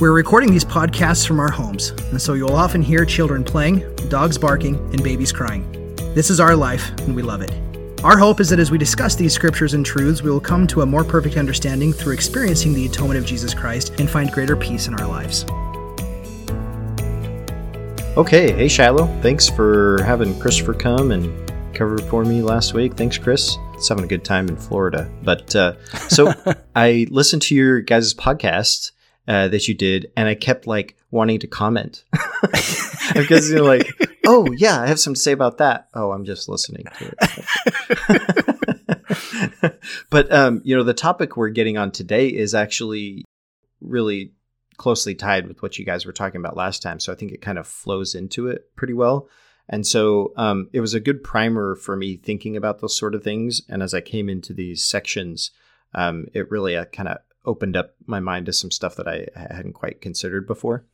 We're recording these podcasts from our homes, and so you'll often hear children playing, dogs barking, and babies crying. This is our life, and we love it. Our hope is that as we discuss these scriptures and truths, we will come to a more perfect understanding through experiencing the atonement of Jesus Christ and find greater peace in our lives. Okay, hey Shiloh, thanks for having Christopher come and cover for me last week. Thanks, Chris. It's having a good time in Florida. But uh, so I listened to your guys' podcast uh, that you did, and I kept like wanting to comment because you're like, "Oh yeah, I have something to say about that." Oh, I'm just listening to it. but um, you know, the topic we're getting on today is actually really closely tied with what you guys were talking about last time, so I think it kind of flows into it pretty well. And so um, it was a good primer for me thinking about those sort of things. And as I came into these sections, um, it really uh, kind of opened up my mind to some stuff that I hadn't quite considered before.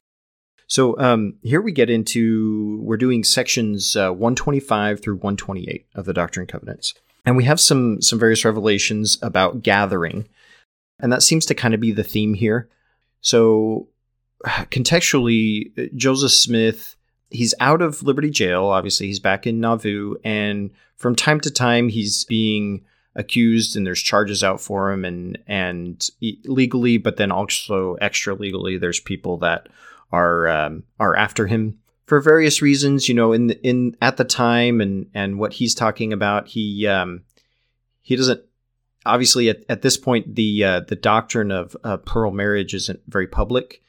So um, here we get into we're doing sections uh, 125 through 128 of the Doctrine and Covenants, and we have some some various revelations about gathering, and that seems to kind of be the theme here. So contextually, Joseph Smith he's out of Liberty Jail. Obviously, he's back in Nauvoo, and from time to time he's being accused and there's charges out for him and and legally but then also extra legally there's people that are um, are after him for various reasons you know in in at the time and and what he's talking about he um he doesn't obviously at, at this point the uh, the doctrine of uh, plural marriage isn't very public.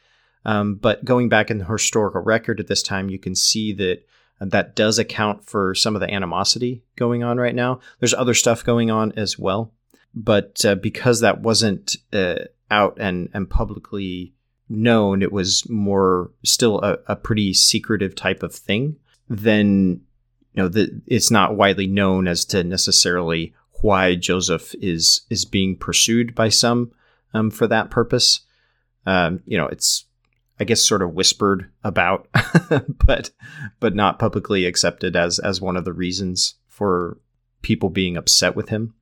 Um, but going back in the historical record at this time you can see that that does account for some of the animosity going on right now. There's other stuff going on as well, but uh, because that wasn't uh, out and and publicly known, it was more still a, a pretty secretive type of thing. Then you know that it's not widely known as to necessarily why Joseph is is being pursued by some um, for that purpose. Um, you know, it's I guess sort of whispered about, but but not publicly accepted as as one of the reasons for people being upset with him.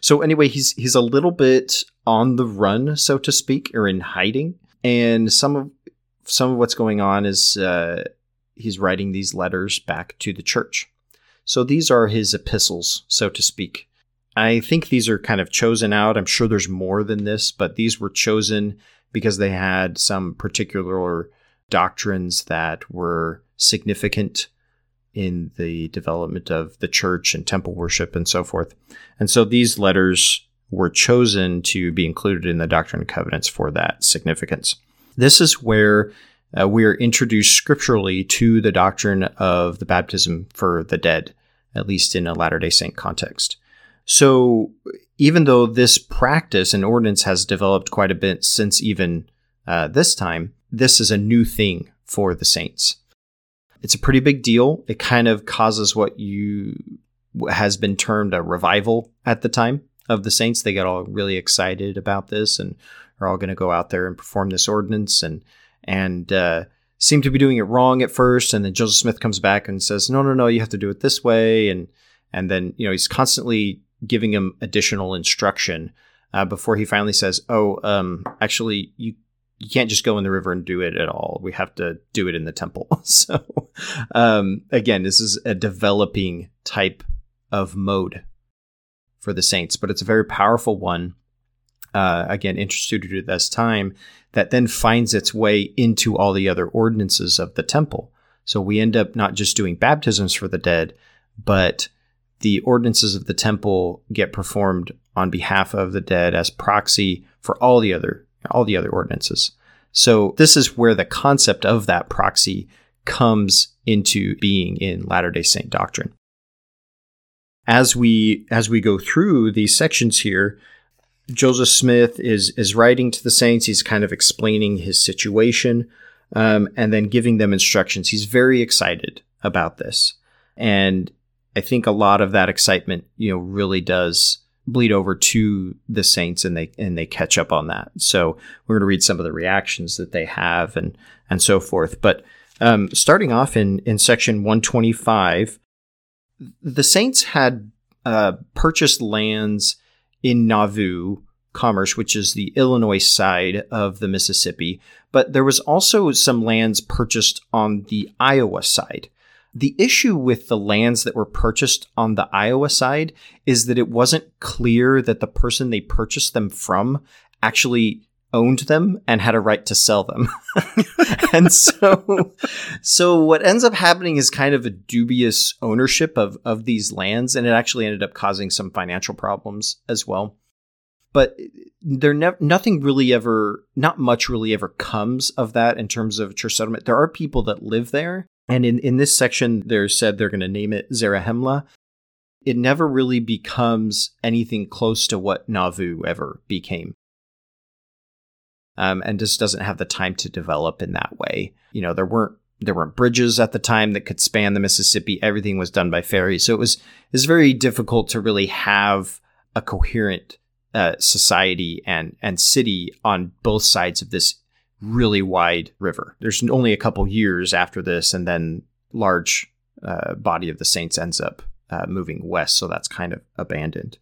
So anyway, he's he's a little bit on the run, so to speak, or in hiding. And some of some of what's going on is uh, he's writing these letters back to the church. So these are his epistles, so to speak. I think these are kind of chosen out. I'm sure there's more than this, but these were chosen because they had some particular doctrines that were significant in the development of the church and temple worship and so forth. And so these letters were chosen to be included in the Doctrine and Covenants for that significance. This is where uh, we are introduced scripturally to the doctrine of the baptism for the dead, at least in a Latter day Saint context. So even though this practice and ordinance has developed quite a bit since even uh, this time, this is a new thing for the saints. It's a pretty big deal. It kind of causes what you has been termed a revival at the time of the saints. They got all really excited about this and are all going to go out there and perform this ordinance and and uh, seem to be doing it wrong at first. And then Joseph Smith comes back and says, "No, no, no, you have to do it this way." And and then you know he's constantly giving him additional instruction uh, before he finally says, "Oh, um, actually, you you can't just go in the river and do it at all. We have to do it in the temple." so, um, again, this is a developing type of mode for the saints, but it's a very powerful one. Uh, again, instituted at this time that then finds its way into all the other ordinances of the temple. So we end up not just doing baptisms for the dead, but the ordinances of the temple get performed on behalf of the dead as proxy for all the other all the other ordinances. So this is where the concept of that proxy comes into being in Latter-day Saint doctrine. As we as we go through these sections here, Joseph Smith is is writing to the saints. He's kind of explaining his situation. um, and then giving them instructions. He's very excited about this. And I think a lot of that excitement, you know, really does bleed over to the saints and they and they catch up on that. So we're going to read some of the reactions that they have and and so forth. But um, starting off in in section 125, the saints had uh, purchased lands in Nauvoo Commerce, which is the Illinois side of the Mississippi, but there was also some lands purchased on the Iowa side. The issue with the lands that were purchased on the Iowa side is that it wasn't clear that the person they purchased them from actually owned them and had a right to sell them. and so so what ends up happening is kind of a dubious ownership of of these lands and it actually ended up causing some financial problems as well. But there ne- nothing really ever not much really ever comes of that in terms of church settlement. There are people that live there and in, in this section, they're said they're going to name it Zarahemla. It never really becomes anything close to what Nauvoo ever became. Um, and just doesn't have the time to develop in that way. You know, there weren't there weren't bridges at the time that could span the Mississippi. Everything was done by ferry, so it was it was very difficult to really have a coherent uh, society and and city on both sides of this really wide river. There's only a couple years after this, and then large uh, body of the saints ends up uh, moving west, so that's kind of abandoned.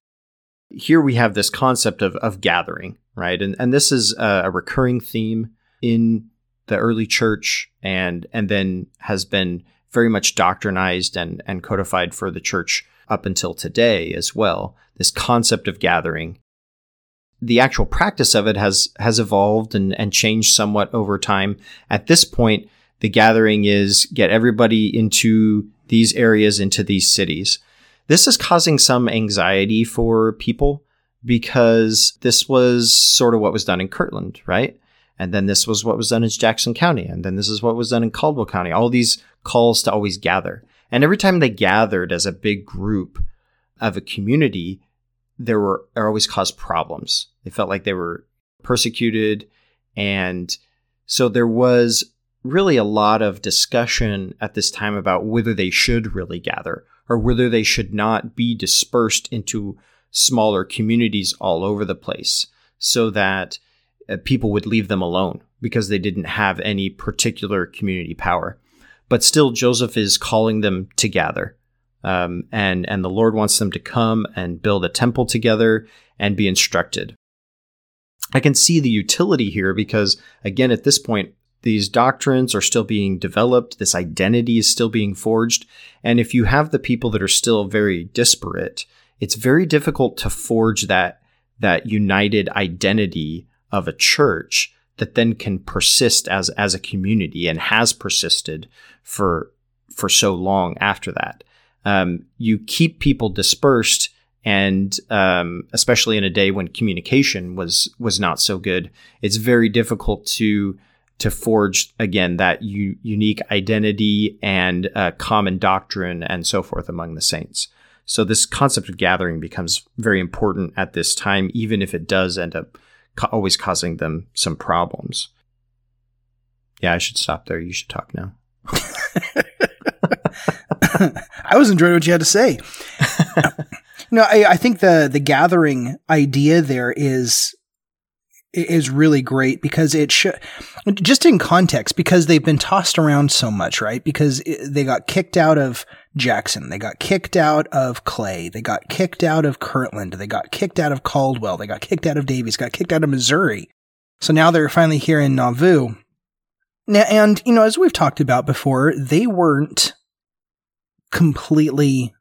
Here we have this concept of, of gathering, right? And and this is a, a recurring theme in the early church, and and then has been very much doctrinized and and codified for the church up until today as well. This concept of gathering the actual practice of it has has evolved and, and changed somewhat over time. At this point, the gathering is get everybody into these areas, into these cities. This is causing some anxiety for people because this was sort of what was done in Kirtland, right? And then this was what was done in Jackson County. And then this is what was done in Caldwell County. All these calls to always gather. And every time they gathered as a big group of a community, there were always caused problems. They felt like they were persecuted. And so there was really a lot of discussion at this time about whether they should really gather or whether they should not be dispersed into smaller communities all over the place so that uh, people would leave them alone because they didn't have any particular community power. But still, Joseph is calling them to gather. Um, and and the Lord wants them to come and build a temple together and be instructed. I can see the utility here because again, at this point, these doctrines are still being developed. This identity is still being forged, and if you have the people that are still very disparate, it's very difficult to forge that that united identity of a church that then can persist as as a community and has persisted for for so long after that um, you keep people dispersed and um, especially in a day when communication was was not so good it's very difficult to to forge again that u- unique identity and uh, common doctrine and so forth among the saints. So this concept of gathering becomes very important at this time even if it does end up always causing them some problems. Yeah i should stop there. You should talk now I was enjoying what you had to say. no, I, I think the the gathering idea there is is really great because it should just in context because they've been tossed around so much, right? Because it, they got kicked out of Jackson, they got kicked out of Clay, they got kicked out of Kirtland, they got kicked out of Caldwell, they got kicked out of Daviess, got kicked out of Missouri. So now they're finally here in Nauvoo. Now, and you know, as we've talked about before, they weren't completely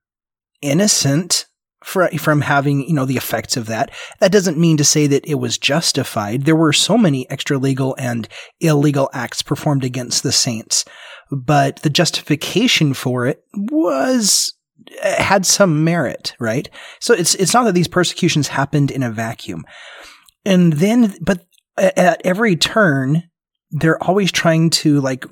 innocent for, from having, you know, the effects of that. That doesn't mean to say that it was justified. There were so many extra legal and illegal acts performed against the saints, but the justification for it was eh, had some merit, right? So it's it's not that these persecutions happened in a vacuum. And then but at every turn they're always trying to like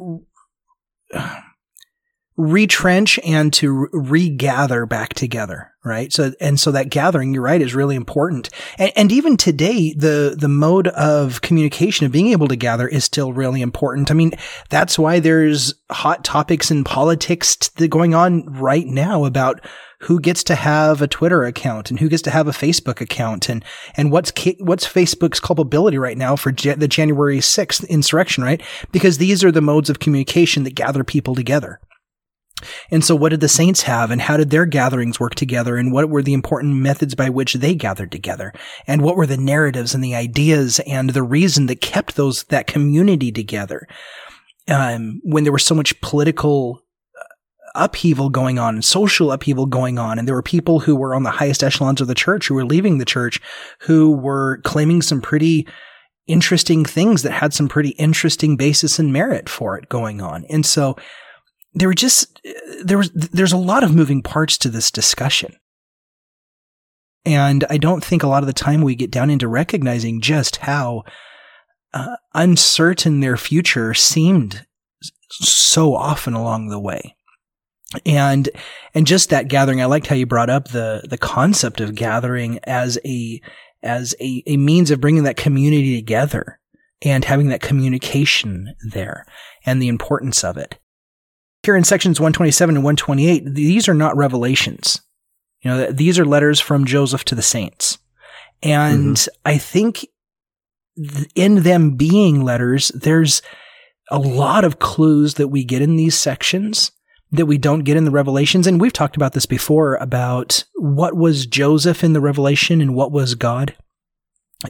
retrench and to regather back together, right? So, and so that gathering, you're right, is really important. And, and, even today, the, the mode of communication of being able to gather is still really important. I mean, that's why there's hot topics in politics going on right now about who gets to have a Twitter account and who gets to have a Facebook account and, and what's, what's Facebook's culpability right now for the January 6th insurrection, right? Because these are the modes of communication that gather people together. And so what did the saints have and how did their gatherings work together and what were the important methods by which they gathered together and what were the narratives and the ideas and the reason that kept those, that community together? Um, when there was so much political uh, upheaval going on and social upheaval going on. And there were people who were on the highest echelons of the church who were leaving the church who were claiming some pretty interesting things that had some pretty interesting basis and merit for it going on. And so there were just there was there's a lot of moving parts to this discussion. And I don't think a lot of the time we get down into recognizing just how uh, uncertain their future seemed so often along the way. And and just that gathering, I liked how you brought up the the concept of gathering as a as a, a means of bringing that community together and having that communication there and the importance of it here in sections 127 and 128, these are not revelations. You know, these are letters from Joseph to the saints. And mm-hmm. I think in them being letters, there's a lot of clues that we get in these sections that we don't get in the revelations. And we've talked about this before about what was Joseph in the revelation and what was God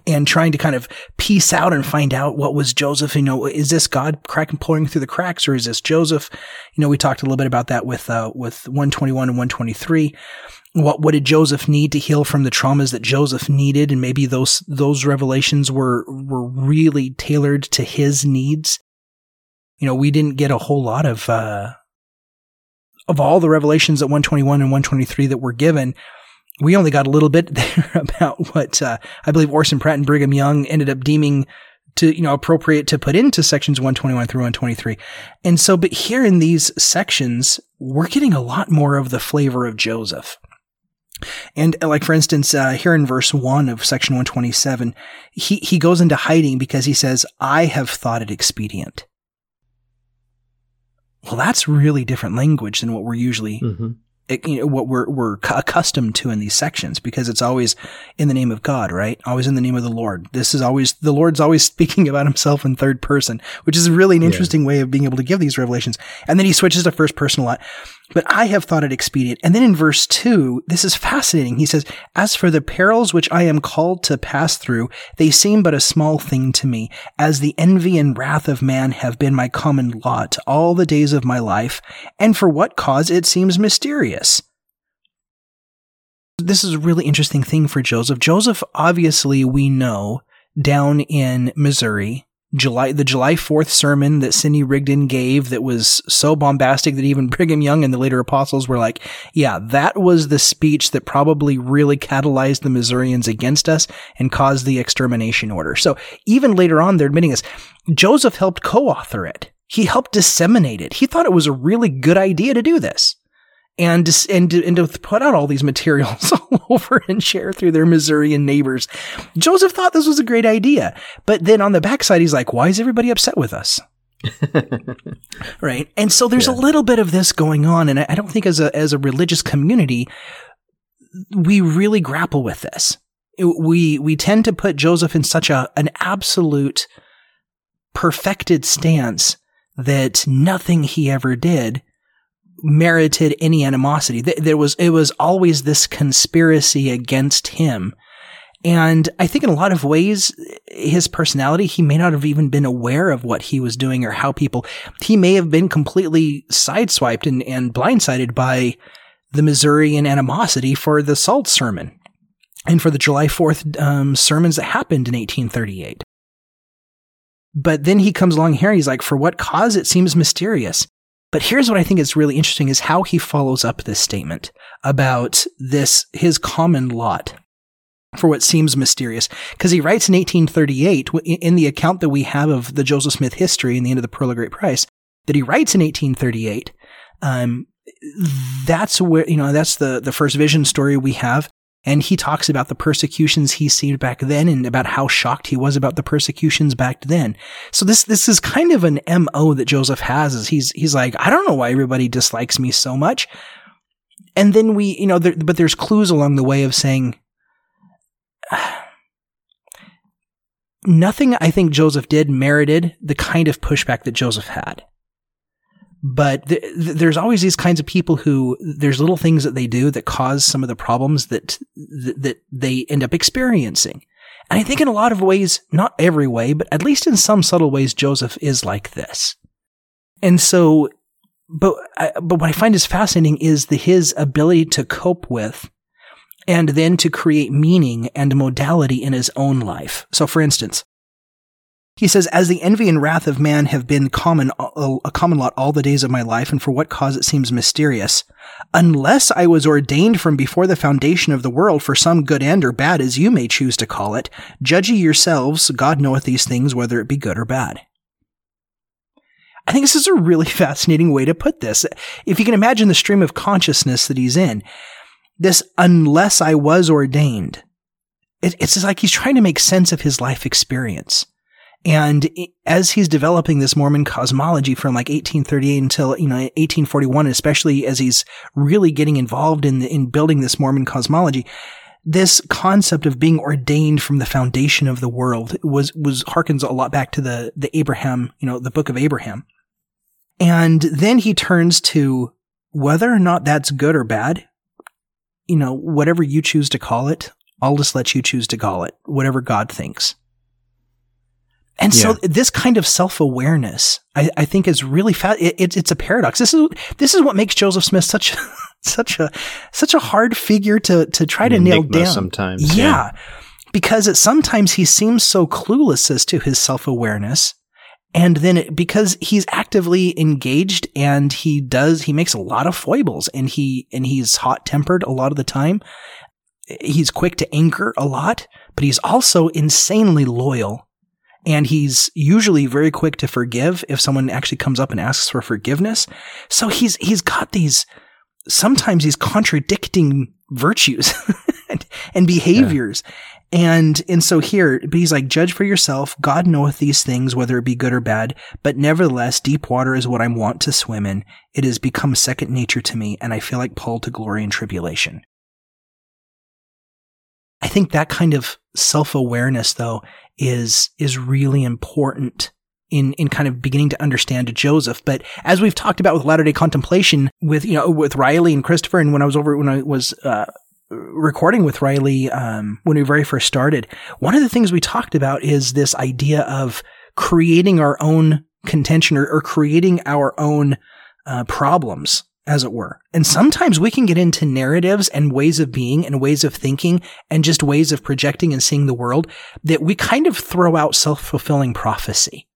and trying to kind of piece out and find out what was Joseph. You know, is this God cracking pouring through the cracks, or is this Joseph? You know, we talked a little bit about that with uh, with 121 and 123. What what did Joseph need to heal from the traumas that Joseph needed, and maybe those those revelations were were really tailored to his needs. You know, we didn't get a whole lot of uh, of all the revelations at 121 and 123 that were given we only got a little bit there about what uh, I believe Orson Pratt and Brigham Young ended up deeming to you know appropriate to put into sections 121 through 123 and so but here in these sections we're getting a lot more of the flavor of joseph. And uh, like for instance uh, here in verse 1 of section 127 he he goes into hiding because he says i have thought it expedient. Well that's really different language than what we're usually mm-hmm you know, what we're, we're accustomed to in these sections because it's always in the name of God, right? Always in the name of the Lord. This is always, the Lord's always speaking about himself in third person, which is really an interesting yeah. way of being able to give these revelations. And then he switches to first person a lot. But I have thought it expedient. And then in verse two, this is fascinating. He says, As for the perils which I am called to pass through, they seem but a small thing to me, as the envy and wrath of man have been my common lot all the days of my life. And for what cause it seems mysterious. This is a really interesting thing for Joseph. Joseph, obviously, we know down in Missouri, July, the July 4th sermon that Sidney Rigdon gave that was so bombastic that even Brigham Young and the later apostles were like, yeah, that was the speech that probably really catalyzed the Missourians against us and caused the extermination order. So even later on, they're admitting this. Joseph helped co-author it. He helped disseminate it. He thought it was a really good idea to do this and to, and to, and to put out all these materials all over and share through their Missourian neighbors. Joseph thought this was a great idea, but then on the backside, he's like, "Why is everybody upset with us?" right, and so there's yeah. a little bit of this going on, and I don't think as a as a religious community, we really grapple with this. We we tend to put Joseph in such a an absolute perfected stance that nothing he ever did merited any animosity. There was, it was always this conspiracy against him. And I think in a lot of ways, his personality, he may not have even been aware of what he was doing or how people, he may have been completely sideswiped and, and blindsided by the Missourian animosity for the Salt Sermon and for the July 4th um, sermons that happened in 1838. But then he comes along here, and he's like, for what cause it seems mysterious. But here's what I think is really interesting is how he follows up this statement about this, his common lot for what seems mysterious. Because he writes in 1838, in the account that we have of the Joseph Smith history and the end of the Pearl of Great Price, that he writes in 1838 Um, that's where, you know, that's the, the first vision story we have. And he talks about the persecutions he seen back then and about how shocked he was about the persecutions back then. So this, this is kind of an MO that Joseph has is he's, he's like, I don't know why everybody dislikes me so much. And then we, you know, there, but there's clues along the way of saying, nothing I think Joseph did merited the kind of pushback that Joseph had. But th- th- there's always these kinds of people who there's little things that they do that cause some of the problems that th- that they end up experiencing. And I think in a lot of ways, not every way, but at least in some subtle ways, Joseph is like this. And so, but I, but what I find is fascinating is the, his ability to cope with and then to create meaning and modality in his own life. So, for instance, he says, As the envy and wrath of man have been common, a common lot all the days of my life, and for what cause it seems mysterious, unless I was ordained from before the foundation of the world for some good end or bad, as you may choose to call it, judge ye yourselves, God knoweth these things, whether it be good or bad. I think this is a really fascinating way to put this. If you can imagine the stream of consciousness that he's in, this unless I was ordained. It, it's like he's trying to make sense of his life experience. And as he's developing this Mormon cosmology from like 1838 until, you know, 1841, especially as he's really getting involved in, in building this Mormon cosmology, this concept of being ordained from the foundation of the world was, was harkens a lot back to the, the Abraham, you know, the book of Abraham. And then he turns to whether or not that's good or bad you know, whatever you choose to call it, I'll just let you choose to call it, whatever God thinks. And yeah. so this kind of self-awareness, I, I think is really fast. It, it, it's a paradox. This is, this is what makes Joseph Smith such, such a, such a hard figure to, to try to nail down. Sometimes. Yeah. yeah. Because it, sometimes he seems so clueless as to his self-awareness. And then it, because he's actively engaged and he does, he makes a lot of foibles and he, and he's hot tempered a lot of the time. He's quick to anger a lot, but he's also insanely loyal. And he's usually very quick to forgive if someone actually comes up and asks for forgiveness. So he's, he's got these, sometimes these contradicting virtues and, and behaviors. Yeah. And, and so here, but he's like, judge for yourself. God knoweth these things, whether it be good or bad. But nevertheless, deep water is what I'm wont to swim in. It has become second nature to me, and I feel like Paul to glory and tribulation. I think that kind of self-awareness, though, is, is really important in, in kind of beginning to understand Joseph. But as we've talked about with Latter day Contemplation, with, you know, with Riley and Christopher, and when I was over, when I was, uh, recording with Riley um, when we very first started, one of the things we talked about is this idea of creating our own contention or, or creating our own uh, problems, as it were. And sometimes we can get into narratives and ways of being and ways of thinking and just ways of projecting and seeing the world that we kind of throw out self fulfilling prophecy.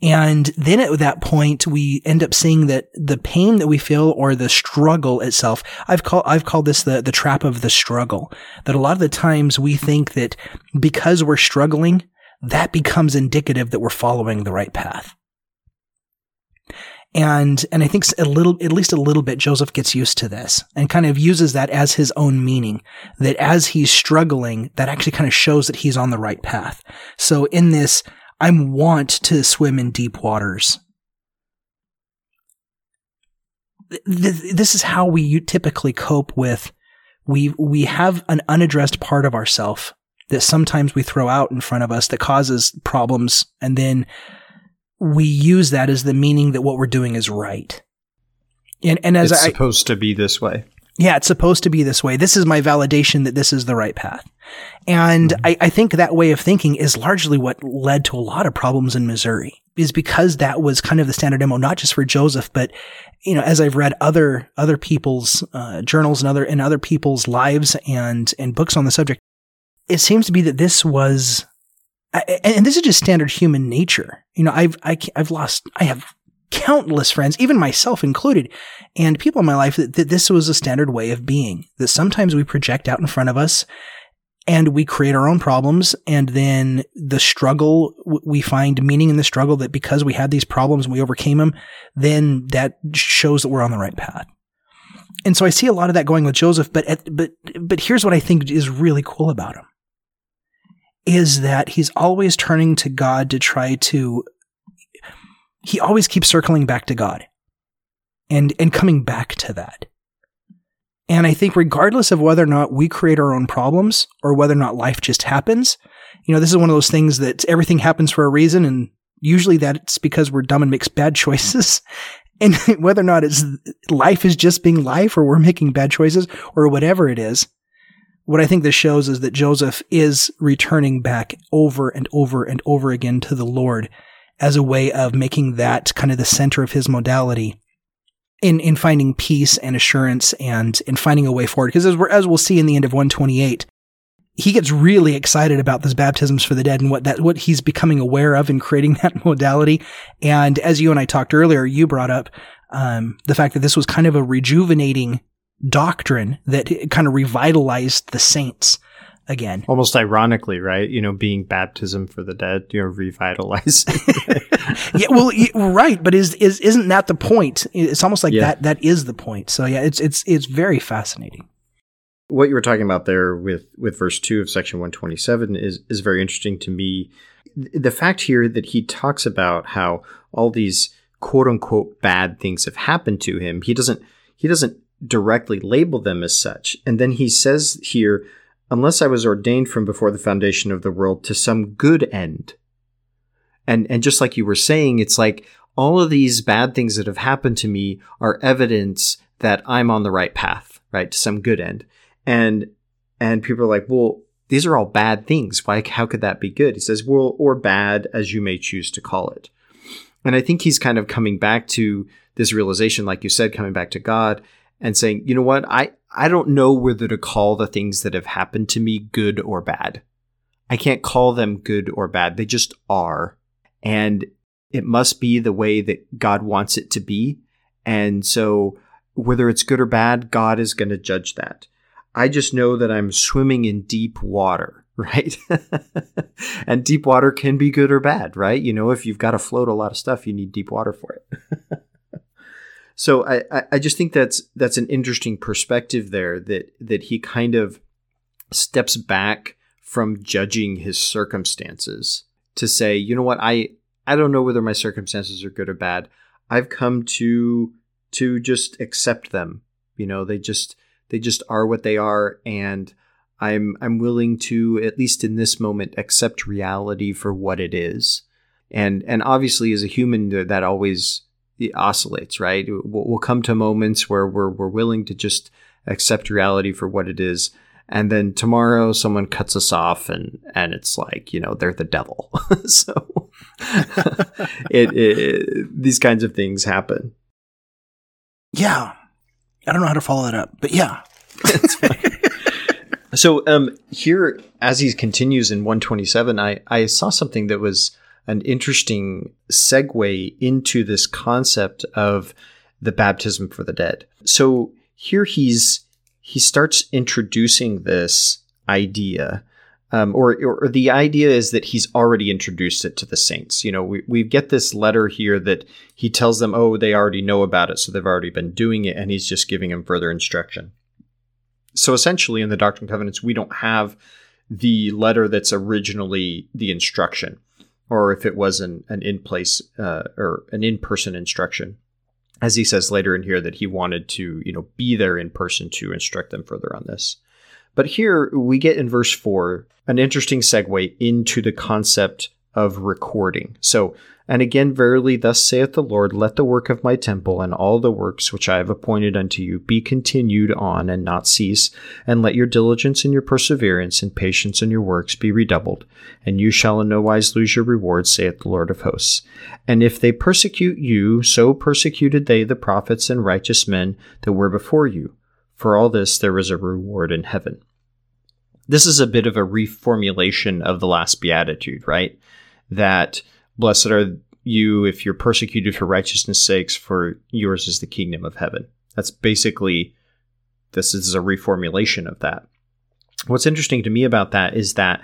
And then at that point, we end up seeing that the pain that we feel or the struggle itself, I've called, I've called this the, the trap of the struggle. That a lot of the times we think that because we're struggling, that becomes indicative that we're following the right path. And, and I think a little, at least a little bit, Joseph gets used to this and kind of uses that as his own meaning. That as he's struggling, that actually kind of shows that he's on the right path. So in this, I'm want to swim in deep waters. This is how we typically cope with we we have an unaddressed part of ourself that sometimes we throw out in front of us that causes problems and then we use that as the meaning that what we're doing is right. And and as it's I, supposed to be this way yeah, it's supposed to be this way. This is my validation that this is the right path. And mm-hmm. I, I, think that way of thinking is largely what led to a lot of problems in Missouri is because that was kind of the standard MO, not just for Joseph, but, you know, as I've read other, other people's, uh, journals and other, and other people's lives and, and books on the subject, it seems to be that this was, and this is just standard human nature. You know, I've, I, have i have lost, I have countless friends, even myself included, and people in my life that, that this was a standard way of being. That sometimes we project out in front of us and we create our own problems and then the struggle we find meaning in the struggle that because we had these problems and we overcame them then that shows that we're on the right path and so i see a lot of that going with joseph but at, but but here's what i think is really cool about him is that he's always turning to god to try to he always keeps circling back to god and and coming back to that and I think regardless of whether or not we create our own problems or whether or not life just happens, you know, this is one of those things that everything happens for a reason. And usually that's because we're dumb and makes bad choices. And whether or not it's life is just being life or we're making bad choices or whatever it is, what I think this shows is that Joseph is returning back over and over and over again to the Lord as a way of making that kind of the center of his modality in in finding peace and assurance and in finding a way forward. Because as we're, as we'll see in the end of 128, he gets really excited about this baptisms for the dead and what that what he's becoming aware of in creating that modality. And as you and I talked earlier, you brought up um, the fact that this was kind of a rejuvenating doctrine that kind of revitalized the saints again. Almost ironically, right? You know, being baptism for the dead, you know, revitalizing. yeah, well, right, but is is isn't that the point? It's almost like yeah. that that is the point. So yeah, it's it's it's very fascinating. What you were talking about there with with verse 2 of section 127 is is very interesting to me. The fact here that he talks about how all these quote unquote bad things have happened to him, he doesn't he doesn't directly label them as such. And then he says here unless I was ordained from before the foundation of the world to some good end. And, and just like you were saying, it's like all of these bad things that have happened to me are evidence that I'm on the right path, right? To some good end. And, and people are like, well, these are all bad things. Why, how could that be good? He says, well, or bad as you may choose to call it. And I think he's kind of coming back to this realization, like you said, coming back to God and saying, you know what? I, I don't know whether to call the things that have happened to me good or bad. I can't call them good or bad. They just are. And it must be the way that God wants it to be. And so, whether it's good or bad, God is going to judge that. I just know that I'm swimming in deep water, right? and deep water can be good or bad, right? You know, if you've got to float a lot of stuff, you need deep water for it. So I, I just think that's that's an interesting perspective there that that he kind of steps back from judging his circumstances to say, you know what, I I don't know whether my circumstances are good or bad. I've come to to just accept them. You know, they just they just are what they are and I'm I'm willing to at least in this moment accept reality for what it is. And and obviously as a human that always it oscillates, right? We'll, come to moments where we're, we're willing to just accept reality for what it is. And then tomorrow someone cuts us off and, and it's like, you know, they're the devil. so it, it, these kinds of things happen. Yeah. I don't know how to follow that up, but yeah. so um, here, as he continues in 127, I, I saw something that was an interesting segue into this concept of the baptism for the dead. So here he's he starts introducing this idea, um, or, or the idea is that he's already introduced it to the saints. You know, we we get this letter here that he tells them, oh, they already know about it, so they've already been doing it, and he's just giving them further instruction. So essentially, in the Doctrine and Covenants, we don't have the letter that's originally the instruction or if it was an, an in place uh, or an in person instruction. As he says later in here, that he wanted to, you know, be there in person to instruct them further on this. But here we get in verse four an interesting segue into the concept of recording. So and again, verily, thus saith the Lord, let the work of my temple and all the works which I have appointed unto you be continued on and not cease, and let your diligence and your perseverance and patience in your works be redoubled, and you shall in no wise lose your reward, saith the Lord of hosts. And if they persecute you, so persecuted they the prophets and righteous men that were before you. For all this there is a reward in heaven. This is a bit of a reformulation of the last beatitude, right? That Blessed are you if you're persecuted for righteousness' sakes, for yours is the kingdom of heaven. That's basically this is a reformulation of that. what's interesting to me about that is that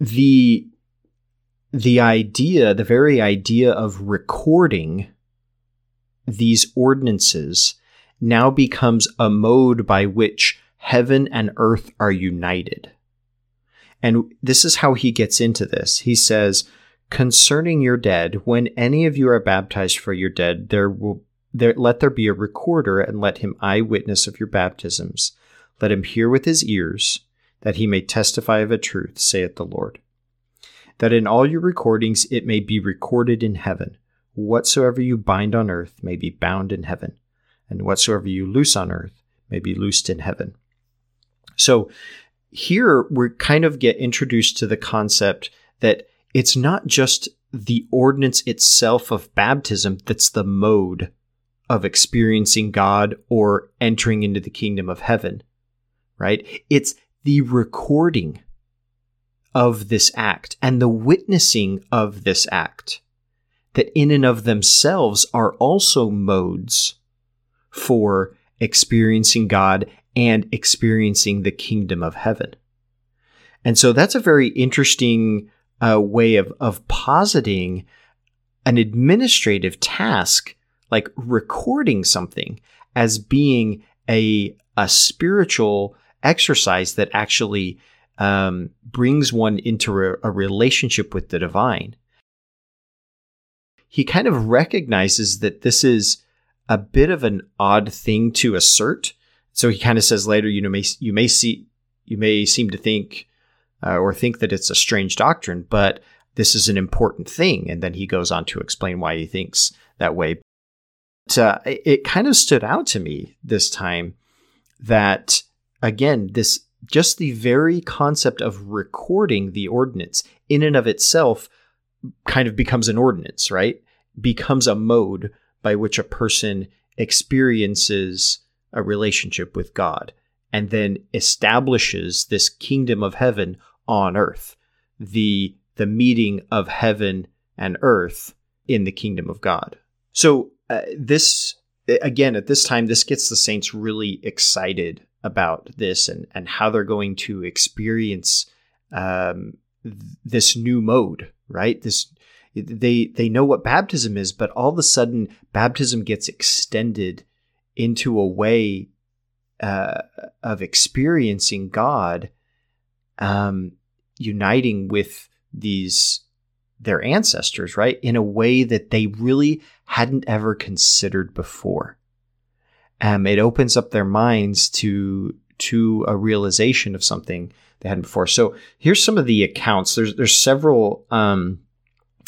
the the idea, the very idea of recording these ordinances now becomes a mode by which heaven and earth are united. And this is how he gets into this. He says, concerning your dead, when any of you are baptized for your dead, there will there, let there be a recorder, and let him eyewitness of your baptisms. Let him hear with his ears, that he may testify of a truth, saith the Lord. That in all your recordings it may be recorded in heaven. Whatsoever you bind on earth may be bound in heaven, and whatsoever you loose on earth may be loosed in heaven. So here we kind of get introduced to the concept that it's not just the ordinance itself of baptism that's the mode of experiencing God or entering into the kingdom of heaven, right? It's the recording of this act and the witnessing of this act that in and of themselves are also modes for experiencing God and experiencing the kingdom of heaven. And so that's a very interesting uh, way of, of positing an administrative task like recording something as being a, a spiritual exercise that actually um, brings one into a, a relationship with the divine. He kind of recognizes that this is a bit of an odd thing to assert so he kind of says later, you know, may, you may see, you may seem to think uh, or think that it's a strange doctrine, but this is an important thing. And then he goes on to explain why he thinks that way. But, uh, it kind of stood out to me this time that, again, this just the very concept of recording the ordinance in and of itself kind of becomes an ordinance, right? Becomes a mode by which a person experiences a relationship with God and then establishes this kingdom of heaven on earth, the the meeting of heaven and earth in the kingdom of God. So uh, this again at this time this gets the saints really excited about this and and how they're going to experience um, this new mode, right? This they they know what baptism is, but all of a sudden baptism gets extended into a way uh, of experiencing God, um, uniting with these their ancestors, right, in a way that they really hadn't ever considered before. Um, it opens up their minds to to a realization of something they hadn't before. So here's some of the accounts. There's there's several um,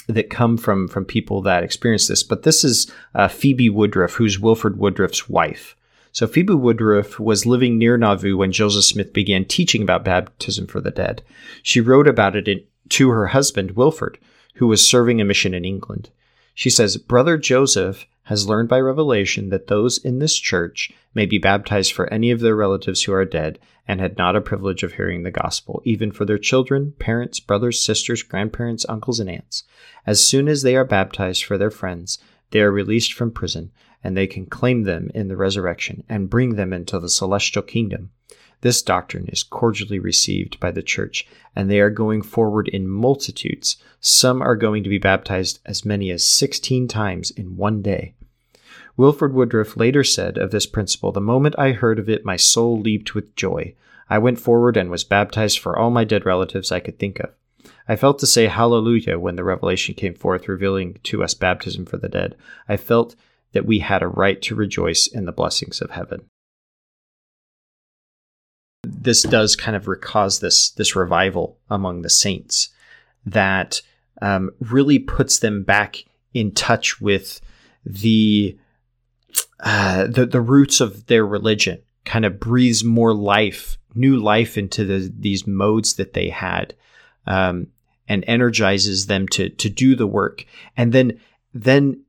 that come from from people that experience this. But this is uh, Phoebe Woodruff, who's Wilford Woodruff's wife. So Phoebe Woodruff was living near Nauvoo when Joseph Smith began teaching about baptism for the dead. She wrote about it in, to her husband Wilford, who was serving a mission in England. She says, Brother Joseph has learned by revelation that those in this church may be baptized for any of their relatives who are dead and had not a privilege of hearing the gospel, even for their children, parents, brothers, sisters, grandparents, uncles, and aunts. As soon as they are baptized for their friends, they are released from prison, and they can claim them in the resurrection and bring them into the celestial kingdom. This doctrine is cordially received by the church, and they are going forward in multitudes. Some are going to be baptized as many as 16 times in one day. Wilford Woodruff later said of this principle, The moment I heard of it, my soul leaped with joy. I went forward and was baptized for all my dead relatives I could think of. I felt to say hallelujah when the revelation came forth, revealing to us baptism for the dead. I felt that we had a right to rejoice in the blessings of heaven this does kind of cause this this revival among the saints that um, really puts them back in touch with the, uh, the the roots of their religion. Kind of breathes more life, new life into the, these modes that they had, um, and energizes them to to do the work. And then then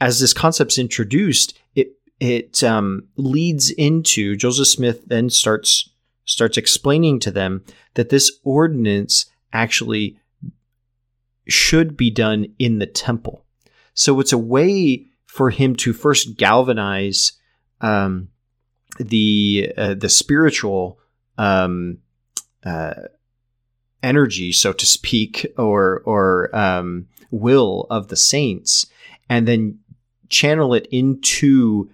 as this concept's introduced, it it um, leads into Joseph Smith then starts starts explaining to them that this ordinance actually should be done in the temple. So it's a way for him to first galvanize um, the uh, the spiritual um, uh, energy, so to speak, or or um, will of the saints, and then channel it into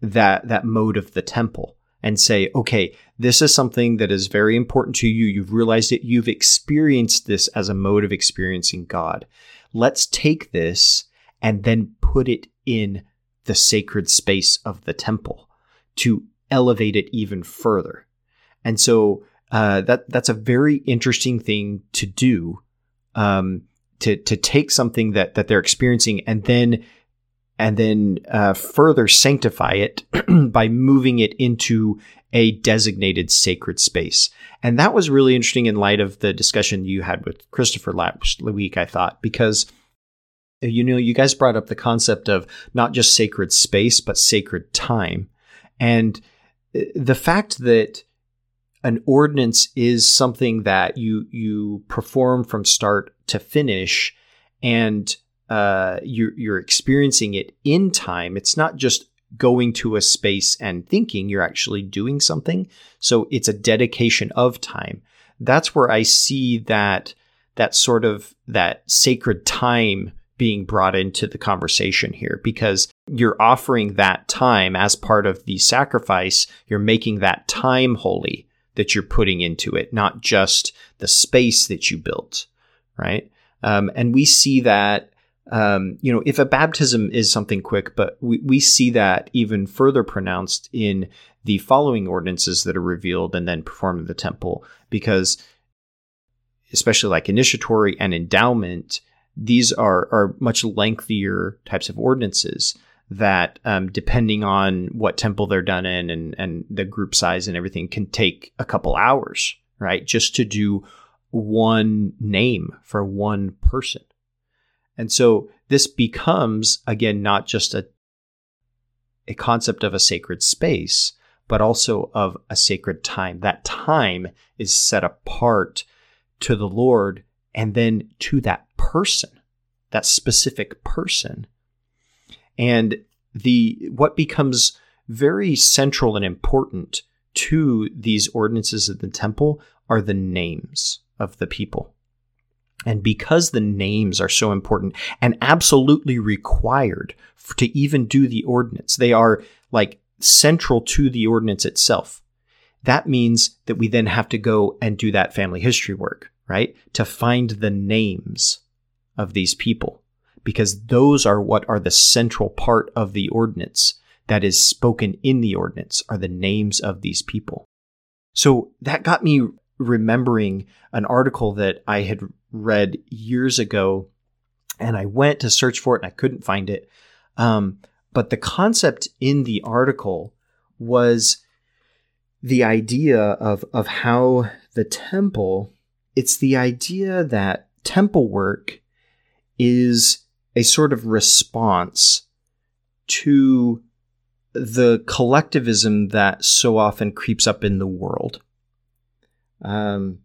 that that mode of the temple and say, okay, this is something that is very important to you. You've realized it. You've experienced this as a mode of experiencing God. Let's take this and then put it in the sacred space of the temple to elevate it even further. And so uh, that that's a very interesting thing to do. Um, to to take something that that they're experiencing and then and then uh, further sanctify it by moving it into a designated sacred space. And that was really interesting in light of the discussion you had with Christopher last week, I thought, because you know, you guys brought up the concept of not just sacred space, but sacred time. And uh, the fact that an ordinance is something that you you perform from start to finish and uh, you're, you're experiencing it in time. It's not just going to a space and thinking, you're actually doing something. So it's a dedication of time. That's where I see that that sort of that sacred time being brought into the conversation here because you're offering that time as part of the sacrifice. You're making that time holy that you're putting into it, not just the space that you built, right? Um, and we see that um, you know, if a baptism is something quick, but we, we see that even further pronounced in the following ordinances that are revealed and then performed in the temple, because especially like initiatory and endowment, these are, are much lengthier types of ordinances that, um, depending on what temple they're done in and, and the group size and everything, can take a couple hours, right? Just to do one name for one person. And so this becomes, again, not just a, a concept of a sacred space, but also of a sacred time. That time is set apart to the Lord and then to that person, that specific person. And the what becomes very central and important to these ordinances of the temple are the names of the people. And because the names are so important and absolutely required to even do the ordinance, they are like central to the ordinance itself. That means that we then have to go and do that family history work, right? To find the names of these people, because those are what are the central part of the ordinance that is spoken in the ordinance are the names of these people. So that got me remembering an article that I had read years ago, and I went to search for it and I couldn't find it. Um, but the concept in the article was the idea of of how the temple. It's the idea that temple work is a sort of response to the collectivism that so often creeps up in the world. Um,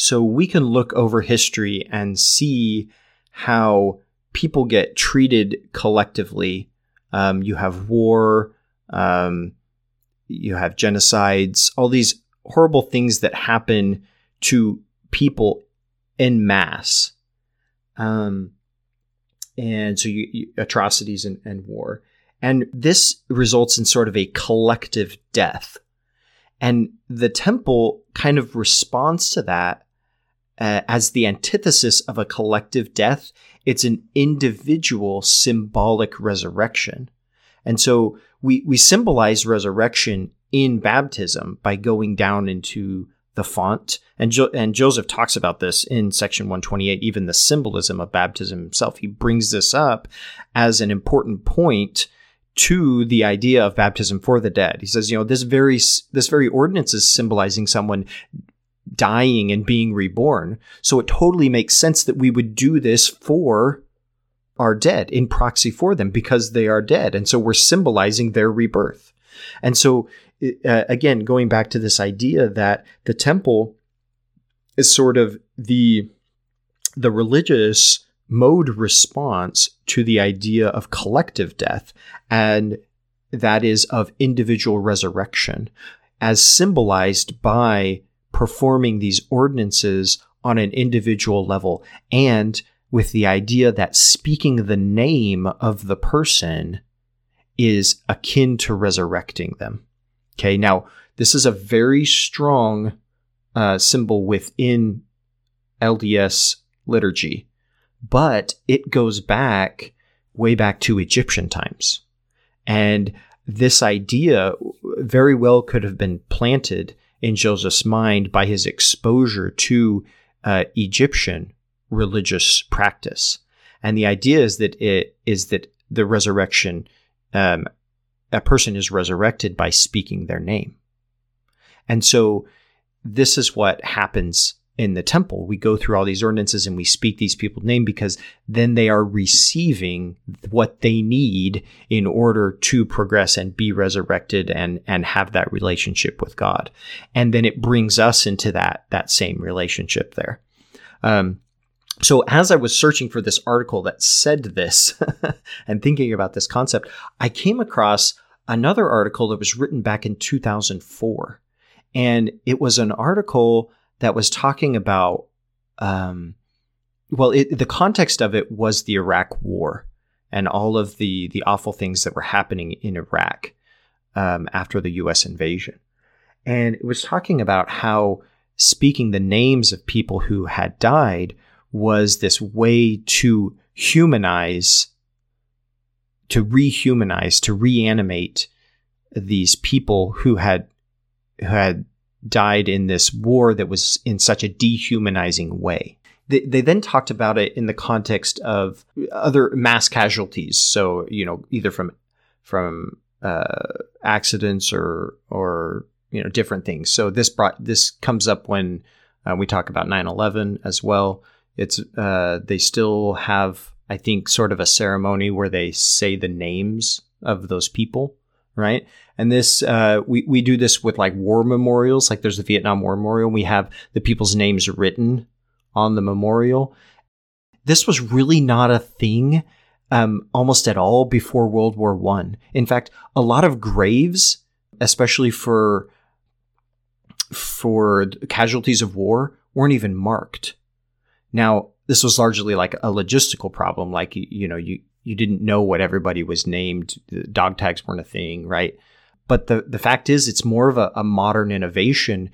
so we can look over history and see how people get treated collectively. Um, you have war, um, you have genocides, all these horrible things that happen to people in mass. Um, and so you, you, atrocities and, and war. And this results in sort of a collective death. And the temple kind of responds to that uh, as the antithesis of a collective death. It's an individual symbolic resurrection. And so we, we symbolize resurrection in baptism by going down into the font. And, jo- and Joseph talks about this in section 128, even the symbolism of baptism himself. He brings this up as an important point to the idea of baptism for the dead. He says, you know, this very this very ordinance is symbolizing someone dying and being reborn. So it totally makes sense that we would do this for our dead in proxy for them because they are dead. And so we're symbolizing their rebirth. And so, uh, again, going back to this idea that the temple is sort of the the religious mode response to the idea of collective death and that is of individual resurrection as symbolized by performing these ordinances on an individual level and with the idea that speaking the name of the person is akin to resurrecting them. Okay, now this is a very strong uh, symbol within LDS liturgy, but it goes back way back to Egyptian times. And this idea very well could have been planted in Joseph's mind by his exposure to uh, Egyptian religious practice. And the idea is that it is that the resurrection, um, a person is resurrected by speaking their name. And so this is what happens in the temple. We go through all these ordinances and we speak these people's name because then they are receiving what they need in order to progress and be resurrected and and have that relationship with God. And then it brings us into that that same relationship there. Um, so as I was searching for this article that said this and thinking about this concept, I came across another article that was written back in 2004. And it was an article that was talking about, um, well, it, the context of it was the Iraq War and all of the the awful things that were happening in Iraq um, after the U.S. invasion, and it was talking about how speaking the names of people who had died was this way to humanize, to rehumanize, to reanimate these people who had who had died in this war that was in such a dehumanizing way. They, they then talked about it in the context of other mass casualties. So, you know, either from from uh, accidents or or you know different things. So this brought this comes up when uh, we talk about 9/11 as well. It's uh, they still have I think sort of a ceremony where they say the names of those people right? And this, uh, we, we do this with like war memorials, like there's the Vietnam War Memorial. We have the people's names written on the memorial. This was really not a thing um, almost at all before World War One. In fact, a lot of graves, especially for for casualties of war, weren't even marked. Now, this was largely like a logistical problem. Like you know, you you didn't know what everybody was named. Dog tags weren't a thing, right? But the, the fact is, it's more of a, a modern innovation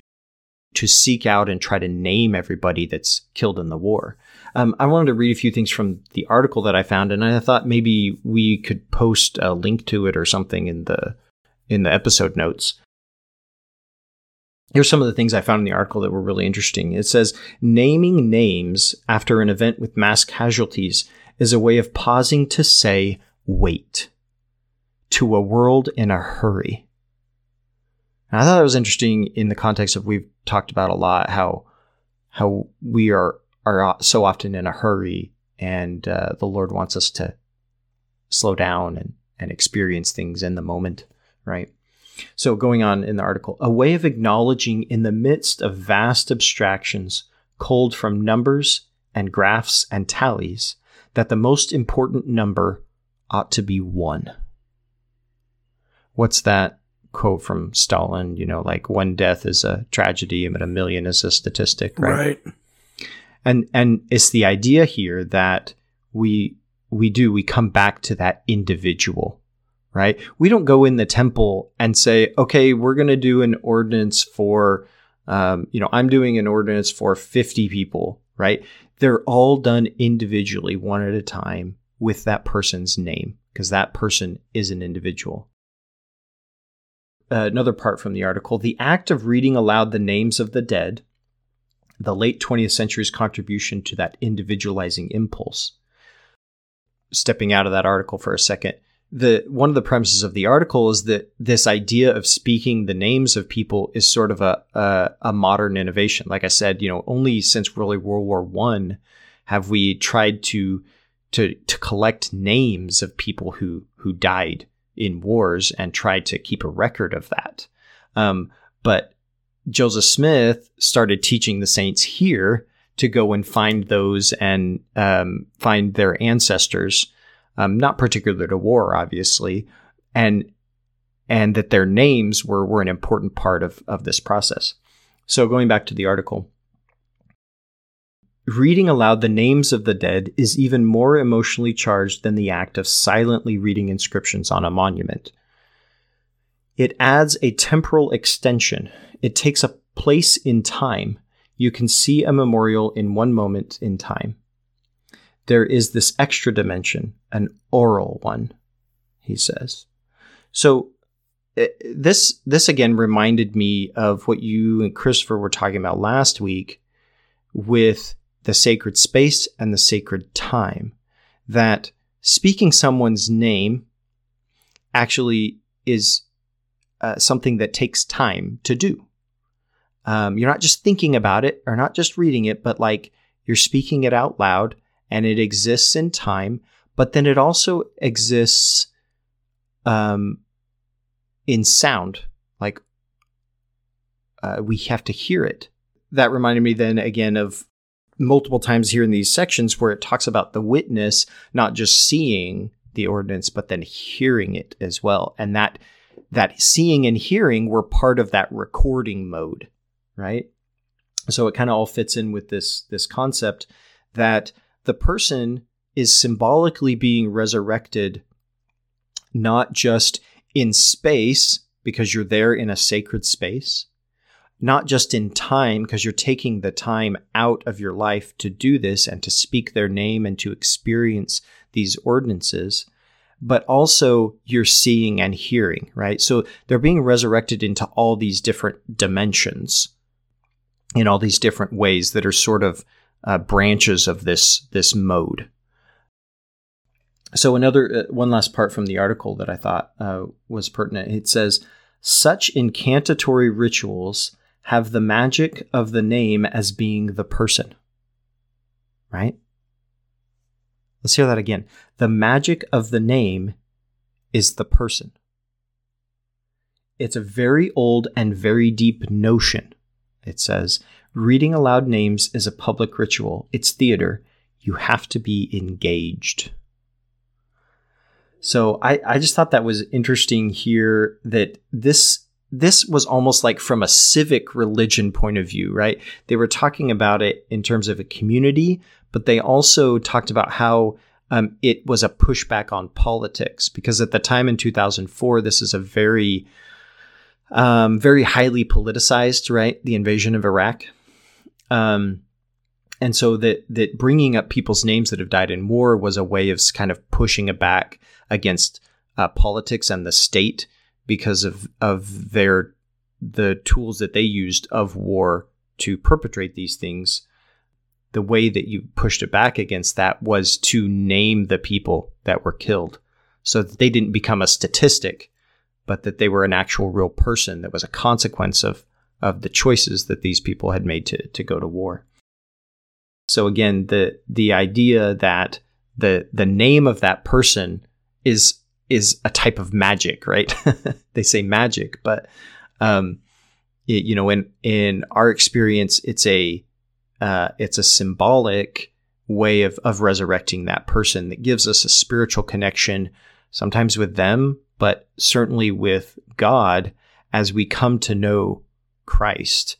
to seek out and try to name everybody that's killed in the war. Um, I wanted to read a few things from the article that I found, and I thought maybe we could post a link to it or something in the in the episode notes. Here's some of the things I found in the article that were really interesting. It says naming names after an event with mass casualties is a way of pausing to say, wait, to a world in a hurry. And I thought that was interesting in the context of we've talked about a lot how how we are are so often in a hurry, and uh, the Lord wants us to slow down and and experience things in the moment, right? So, going on in the article, a way of acknowledging in the midst of vast abstractions, culled from numbers and graphs and tallies, that the most important number ought to be one. What's that quote from Stalin? You know, like one death is a tragedy, but a million is a statistic, right? Right. And and it's the idea here that we we do we come back to that individual, right? We don't go in the temple and say, okay, we're going to do an ordinance for, um, you know, I'm doing an ordinance for 50 people, right? They're all done individually, one at a time, with that person's name, because that person is an individual. Uh, another part from the article the act of reading aloud the names of the dead, the late 20th century's contribution to that individualizing impulse. Stepping out of that article for a second, the one of the premises of the article is that this idea of speaking the names of people is sort of a a, a modern innovation. Like I said, you know, only since really World War One have we tried to to to collect names of people who who died in wars and tried to keep a record of that. Um, but Joseph Smith started teaching the saints here to go and find those and um, find their ancestors um, not particular to war, obviously, and and that their names were were an important part of of this process. So going back to the article, reading aloud the names of the dead is even more emotionally charged than the act of silently reading inscriptions on a monument. It adds a temporal extension. It takes a place in time. You can see a memorial in one moment in time. There is this extra dimension, an oral one, he says. So eh, this this again reminded me of what you and Christopher were talking about last week with the sacred space and the sacred time. That speaking someone's name actually is uh, something that takes time to do. Um, you're not just thinking about it or not just reading it, but like you're speaking it out loud and it exists in time, but then it also exists um, in sound. Like uh, we have to hear it. That reminded me then again of multiple times here in these sections where it talks about the witness not just seeing the ordinance, but then hearing it as well. And that that seeing and hearing were part of that recording mode, right? So it kind of all fits in with this this concept that the person is symbolically being resurrected not just in space because you're there in a sacred space, not just in time because you're taking the time out of your life to do this and to speak their name and to experience these ordinances, but also you're seeing and hearing, right? So they're being resurrected into all these different dimensions in all these different ways that are sort of uh, branches of this this mode. So another uh, one last part from the article that I thought uh, was pertinent. It says such incantatory rituals have the magic of the name as being the person. Right? Let's hear that again. The magic of the name is the person. It's a very old and very deep notion. It says, reading aloud names is a public ritual. It's theater. You have to be engaged. So I, I just thought that was interesting here that this this was almost like from a civic religion point of view, right? They were talking about it in terms of a community, but they also talked about how um, it was a pushback on politics because at the time in 2004, this is a very, um, very highly politicized, right? The invasion of Iraq. Um, and so that that bringing up people's names that have died in war was a way of kind of pushing it back against uh, politics and the state because of of their the tools that they used of war to perpetrate these things. The way that you pushed it back against that was to name the people that were killed so that they didn't become a statistic but that they were an actual real person that was a consequence of of the choices that these people had made to to go to war so again the the idea that the the name of that person is is a type of magic, right? they say magic, but um, it, you know, in in our experience, it's a uh, it's a symbolic way of of resurrecting that person that gives us a spiritual connection, sometimes with them, but certainly with God as we come to know Christ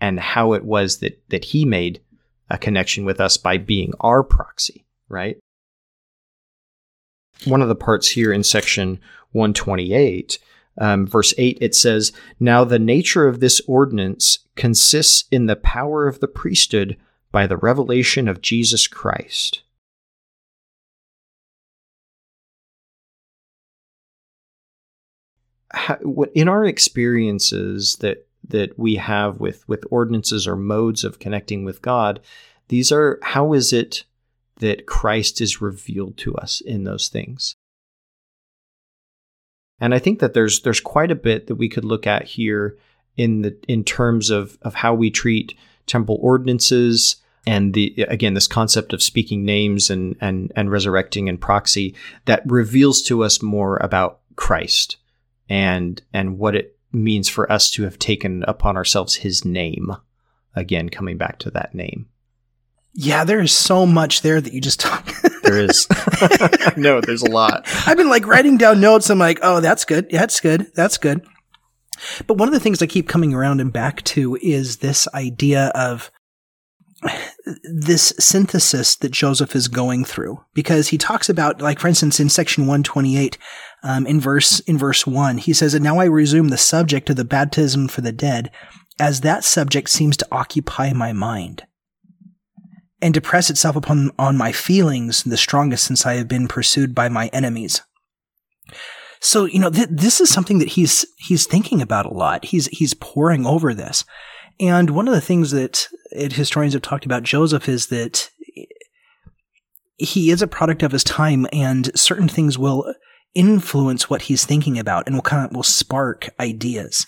and how it was that that He made a connection with us by being our proxy, right? one of the parts here in section 128, um, verse 8, it says, Now the nature of this ordinance consists in the power of the priesthood by the revelation of Jesus Christ. How, what, in our experiences that that we have with with ordinances or modes of connecting with God, these are how is it that Christ is revealed to us in those things. And I think that there's there's quite a bit that we could look at here in the in terms of of how we treat temple ordinances and the again this concept of speaking names and and and resurrecting and proxy that reveals to us more about Christ and and what it means for us to have taken upon ourselves his name again coming back to that name yeah, there is so much there that you just talk. there is. no, there's a lot. I've been like writing down notes. I'm like, oh, that's good. Yeah, that's good. That's good. But one of the things I keep coming around and back to is this idea of this synthesis that Joseph is going through, because he talks about, like, for instance, in section 128, um, in verse, in verse 1, he says, And now I resume the subject of the baptism for the dead, as that subject seems to occupy my mind and to press itself upon on my feelings the strongest since I have been pursued by my enemies. So, you know, th- this is something that he's, he's thinking about a lot. He's, he's poring over this. And one of the things that historians have talked about Joseph is that he is a product of his time and certain things will influence what he's thinking about and will kind of will spark ideas.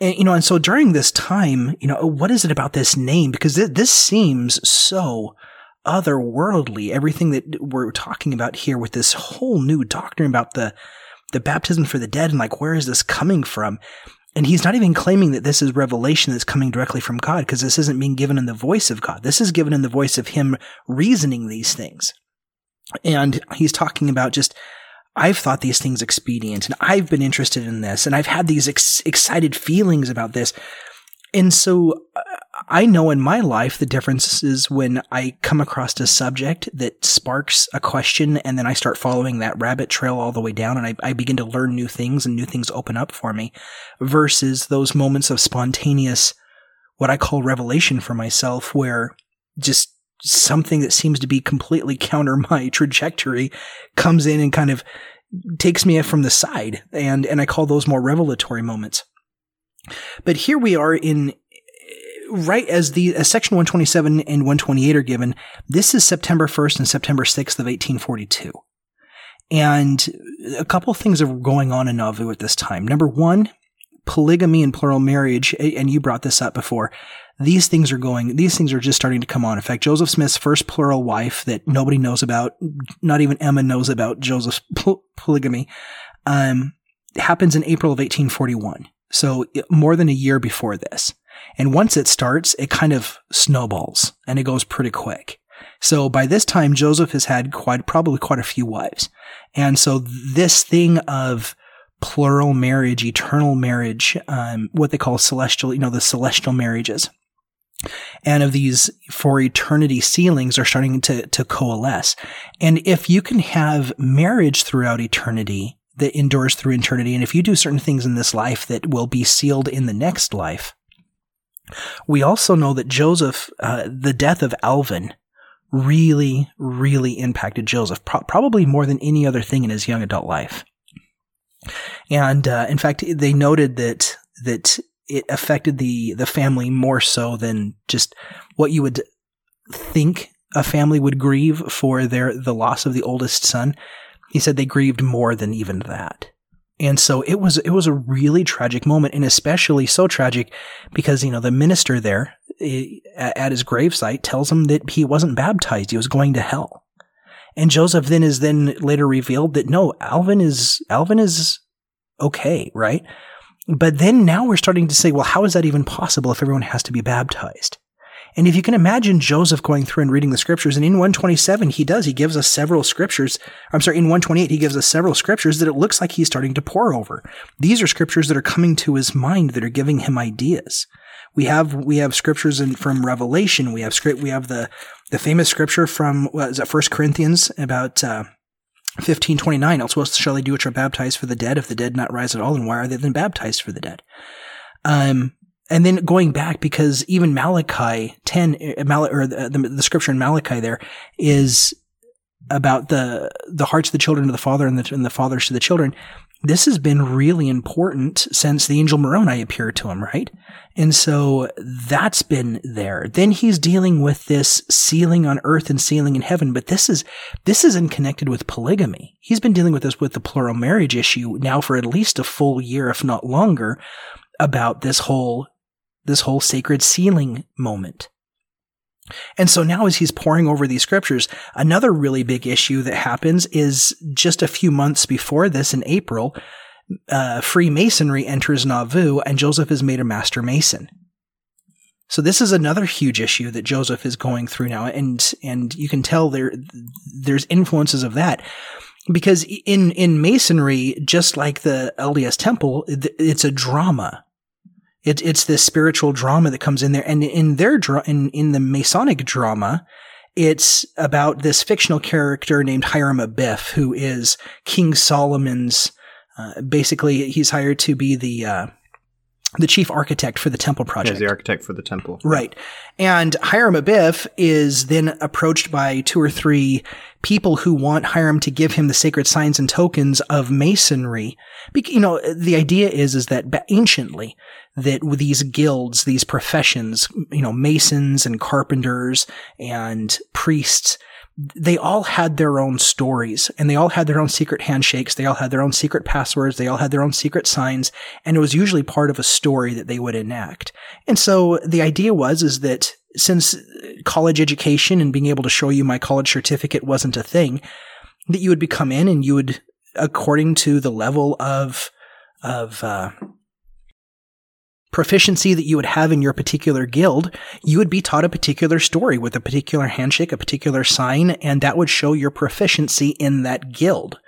And, you know, and so during this time, you know, what is it about this name? Because th- this seems so otherworldly. Everything that we're talking about here with this whole new doctrine about the, the baptism for the dead and like, where is this coming from? And he's not even claiming that this is revelation that's coming directly from God because this isn't being given in the voice of God. This is given in the voice of him reasoning these things. And he's talking about just, I've thought these things expedient and I've been interested in this and I've had these ex- excited feelings about this. And so uh, I know in my life the difference is when I come across a subject that sparks a question and then I start following that rabbit trail all the way down and I, I begin to learn new things and new things open up for me versus those moments of spontaneous, what I call revelation for myself where just something that seems to be completely counter my trajectory comes in and kind of takes me from the side and and I call those more revelatory moments. But here we are in right as the as section 127 and 128 are given, this is September 1st and September 6th of 1842. And a couple things are going on in Nauvoo at this time. Number one, polygamy and plural marriage, and you brought this up before. These things are going, these things are just starting to come on. In fact, Joseph Smith's first plural wife that nobody knows about, not even Emma knows about Joseph's polygamy, um, happens in April of 1841. So more than a year before this. And once it starts, it kind of snowballs and it goes pretty quick. So by this time, Joseph has had quite, probably quite a few wives. And so this thing of plural marriage, eternal marriage, um, what they call celestial, you know, the celestial marriages, and of these for eternity sealings are starting to, to coalesce. And if you can have marriage throughout eternity that endures through eternity, and if you do certain things in this life that will be sealed in the next life, we also know that Joseph, uh, the death of Alvin, really, really impacted Joseph, pro- probably more than any other thing in his young adult life. And uh, in fact, they noted that that it affected the the family more so than just what you would think a family would grieve for their the loss of the oldest son. He said they grieved more than even that. And so it was it was a really tragic moment, and especially so tragic because you know the minister there eh, at his gravesite tells him that he wasn't baptized; he was going to hell. And Joseph then is then later revealed that no, Alvin is Alvin is okay, right? But then now we're starting to say, well, how is that even possible if everyone has to be baptized? And if you can imagine Joseph going through and reading the scriptures, and in 127, he does, he gives us several scriptures. I'm sorry, in 128, he gives us several scriptures that it looks like he's starting to pore over. These are scriptures that are coming to his mind that are giving him ideas. We have, we have scriptures in, from Revelation. We have script, we have the, the famous scripture from, what is that, First Corinthians about, uh, 1529, else what shall they do which are baptized for the dead? If the dead not rise at all, then why are they then baptized for the dead? Um, and then going back because even Malachi 10, uh, or the, the, the, scripture in Malachi there is about the, the hearts of the children to the father and the, and the fathers to the children this has been really important since the angel Moroni appeared to him, right? And so that's been there. Then he's dealing with this sealing on earth and sealing in heaven, but this is, this isn't connected with polygamy. He's been dealing with this with the plural marriage issue now for at least a full year, if not longer, about this whole, this whole sacred sealing moment. And so now as he's poring over these scriptures, another really big issue that happens is just a few months before this in April, uh, Freemasonry enters Nauvoo and Joseph is made a master mason. So this is another huge issue that Joseph is going through now, and and you can tell there there's influences of that. because in in masonry, just like the LDS temple, it's a drama. It, it's this spiritual drama that comes in there, and in their dra- in in the Masonic drama, it's about this fictional character named Hiram Abiff, who is King Solomon's. Uh, basically, he's hired to be the uh, the chief architect for the temple project. As the architect for the temple. Right. And Hiram Abiff is then approached by two or three people who want Hiram to give him the sacred signs and tokens of masonry. You know, the idea is, is that anciently, that these guilds, these professions, you know, masons and carpenters and priests, they all had their own stories and they all had their own secret handshakes. They all had their own secret passwords. They all had their own secret signs. And it was usually part of a story that they would enact. And so the idea was, is that since college education and being able to show you my college certificate wasn't a thing, that you would come in and you would, according to the level of, of, uh, proficiency that you would have in your particular guild, you would be taught a particular story with a particular handshake, a particular sign, and that would show your proficiency in that guild.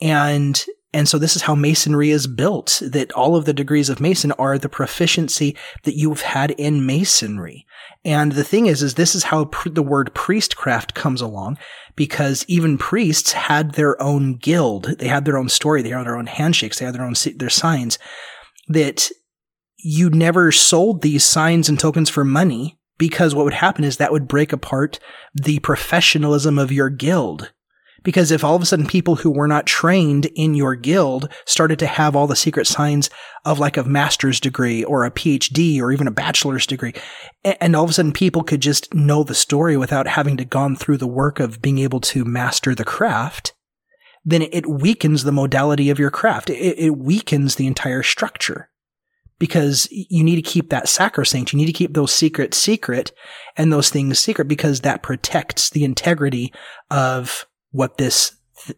And and so this is how masonry is built, that all of the degrees of mason are the proficiency that you've had in masonry. And the thing is, is this is how pr- the word priestcraft comes along because even priests had their own guild. They had their own story. They had their own handshakes. They had their own, their signs that you never sold these signs and tokens for money because what would happen is that would break apart the professionalism of your guild. Because if all of a sudden people who were not trained in your guild started to have all the secret signs of like a master's degree or a PhD or even a bachelor's degree, and all of a sudden people could just know the story without having to gone through the work of being able to master the craft, then it weakens the modality of your craft. It, weakens the entire structure because you need to keep that sacrosanct. You need to keep those secrets secret and those things secret because that protects the integrity of what this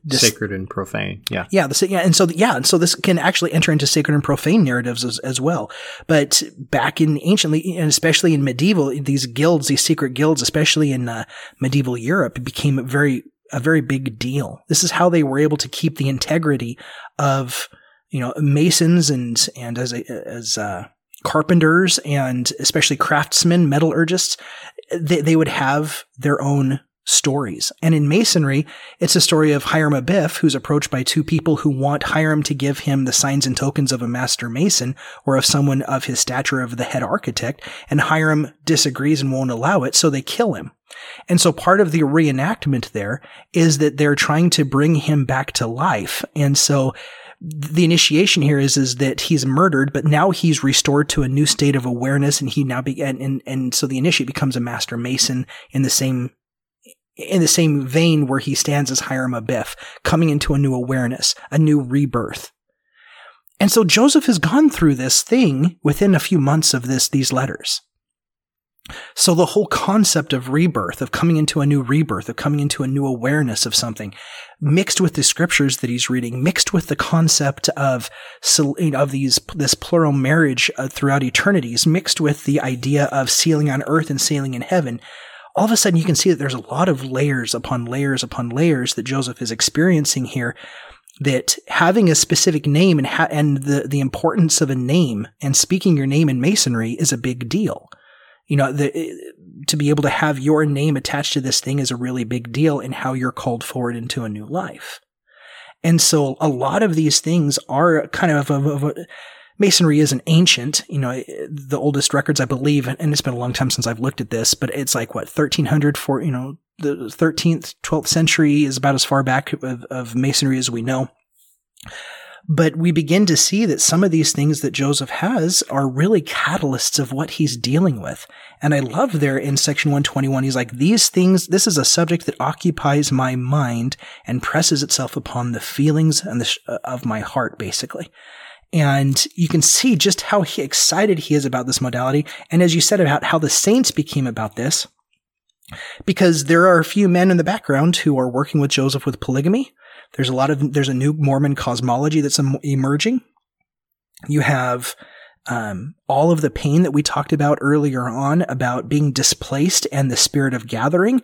this, sacred and profane. Yeah. Yeah. The, yeah. And so, yeah. And so this can actually enter into sacred and profane narratives as, as well. But back in anciently, and especially in medieval, these guilds, these secret guilds, especially in uh, medieval Europe, became a very, a very big deal. This is how they were able to keep the integrity of you know, masons and, and as, a, as, uh, carpenters and especially craftsmen, metallurgists, they, they would have their own stories. And in masonry, it's a story of Hiram Abiff, who's approached by two people who want Hiram to give him the signs and tokens of a master mason or of someone of his stature of the head architect. And Hiram disagrees and won't allow it, so they kill him. And so part of the reenactment there is that they're trying to bring him back to life. And so the initiation here is is that he's murdered, but now he's restored to a new state of awareness, and he now began, and, and so the initiate becomes a master mason in the same in the same vein where he stands as Hiram Abiff, coming into a new awareness, a new rebirth. And so Joseph has gone through this thing within a few months of this these letters. So the whole concept of rebirth, of coming into a new rebirth, of coming into a new awareness of something, mixed with the scriptures that he's reading, mixed with the concept of of these this plural marriage uh, throughout eternities, mixed with the idea of sealing on earth and sealing in heaven, all of a sudden you can see that there's a lot of layers upon layers upon layers that Joseph is experiencing here. That having a specific name and ha- and the the importance of a name and speaking your name in masonry is a big deal you know, the, to be able to have your name attached to this thing is a really big deal in how you're called forward into a new life. And so a lot of these things are kind of, of, of, of Masonry isn't ancient, you know, the oldest records I believe, and it's been a long time since I've looked at this, but it's like what, 1300 for, you know, the 13th, 12th century is about as far back of, of Masonry as we know. But we begin to see that some of these things that Joseph has are really catalysts of what he's dealing with. And I love there in section 121, he's like, these things, this is a subject that occupies my mind and presses itself upon the feelings and the, uh, of my heart, basically. And you can see just how he, excited he is about this modality. And as you said about how the saints became about this, because there are a few men in the background who are working with Joseph with polygamy. There's a lot of there's a new Mormon cosmology that's emerging. You have um, all of the pain that we talked about earlier on about being displaced and the spirit of gathering.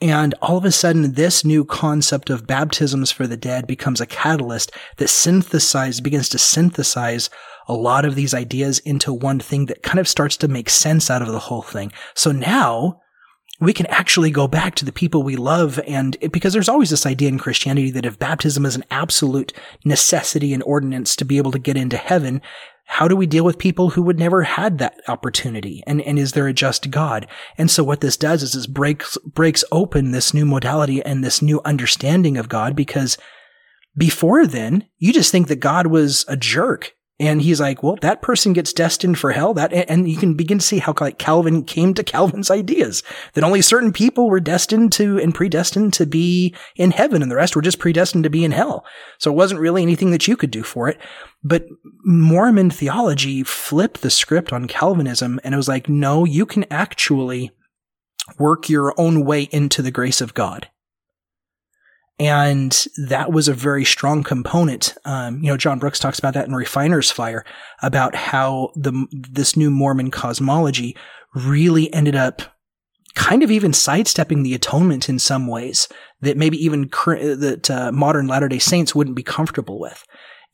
And all of a sudden, this new concept of baptisms for the dead becomes a catalyst that synthesizes, begins to synthesize a lot of these ideas into one thing that kind of starts to make sense out of the whole thing. So now we can actually go back to the people we love and it, because there's always this idea in Christianity that if baptism is an absolute necessity and ordinance to be able to get into heaven, how do we deal with people who would never had that opportunity? And, and is there a just God? And so what this does is this breaks, breaks open this new modality and this new understanding of God because before then, you just think that God was a jerk and he's like, well, that person gets destined for hell. That, and you can begin to see how like Calvin came to Calvin's ideas that only certain people were destined to and predestined to be in heaven and the rest were just predestined to be in hell. So it wasn't really anything that you could do for it. But Mormon theology flipped the script on Calvinism and it was like, no, you can actually work your own way into the grace of God. And that was a very strong component. Um, you know, John Brooks talks about that in Refiner's Fire about how the, this new Mormon cosmology really ended up kind of even sidestepping the atonement in some ways that maybe even current, that uh, modern Latter day Saints wouldn't be comfortable with.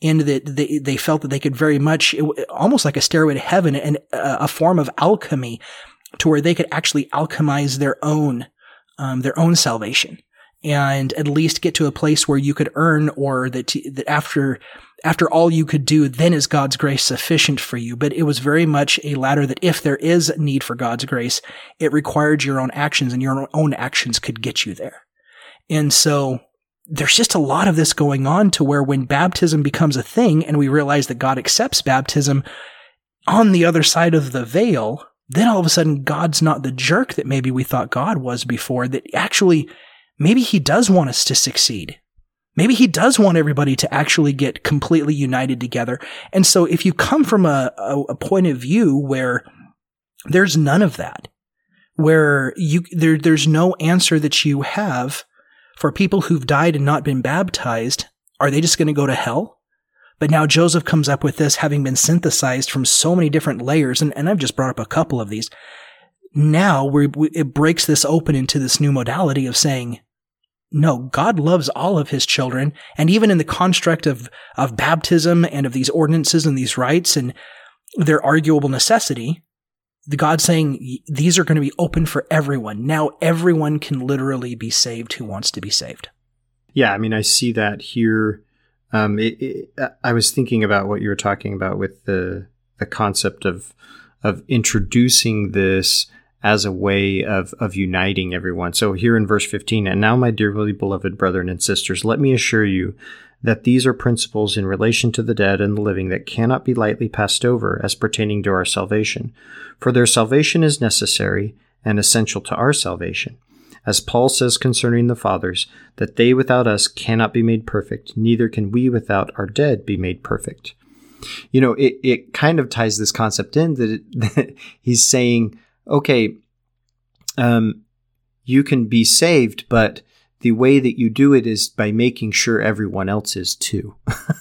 And that they, they felt that they could very much, almost like a stairway to heaven and a form of alchemy to where they could actually alchemize their own, um, their own salvation and at least get to a place where you could earn or that, that after after all you could do, then is God's grace sufficient for you. But it was very much a ladder that if there is need for God's grace, it required your own actions and your own actions could get you there. And so there's just a lot of this going on to where when baptism becomes a thing and we realize that God accepts baptism on the other side of the veil, then all of a sudden God's not the jerk that maybe we thought God was before, that actually maybe he does want us to succeed. Maybe he does want everybody to actually get completely united together. And so if you come from a, a, a point of view where there's none of that, where you, there, there's no answer that you have for people who've died and not been baptized, are they just going to go to hell? But now Joseph comes up with this having been synthesized from so many different layers, and, and I've just brought up a couple of these. Now we, it breaks this open into this new modality of saying, no, God loves all of his children. And even in the construct of, of baptism and of these ordinances and these rites and their arguable necessity, the God saying these are going to be open for everyone. Now everyone can literally be saved who wants to be saved. Yeah, I mean, I see that here. Um, it, it, I was thinking about what you were talking about with the the concept of of introducing this as a way of, of uniting everyone. So here in verse 15, and now, my dearly beloved brethren and sisters, let me assure you that these are principles in relation to the dead and the living that cannot be lightly passed over as pertaining to our salvation. For their salvation is necessary and essential to our salvation. As Paul says concerning the fathers, that they without us cannot be made perfect, neither can we without our dead be made perfect. You know, it, it kind of ties this concept in that, it, that he's saying, okay, um, you can be saved, but the way that you do it is by making sure everyone else is too.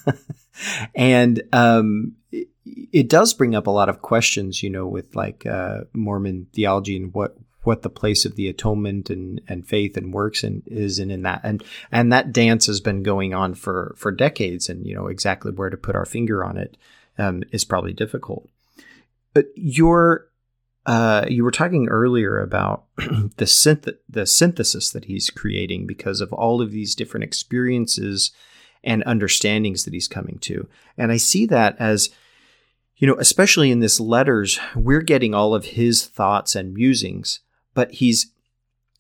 and um, it, does bring up a lot of questions, you know, with like uh, Mormon theology and what what the place of the atonement and, and faith and works and is and in that and and that dance has been going on for for decades and you know exactly where to put our finger on it um, is probably difficult. But your uh, you were talking earlier about the synth- the synthesis that he's creating because of all of these different experiences and understandings that he's coming to, and I see that as you know, especially in this letters, we're getting all of his thoughts and musings, but he's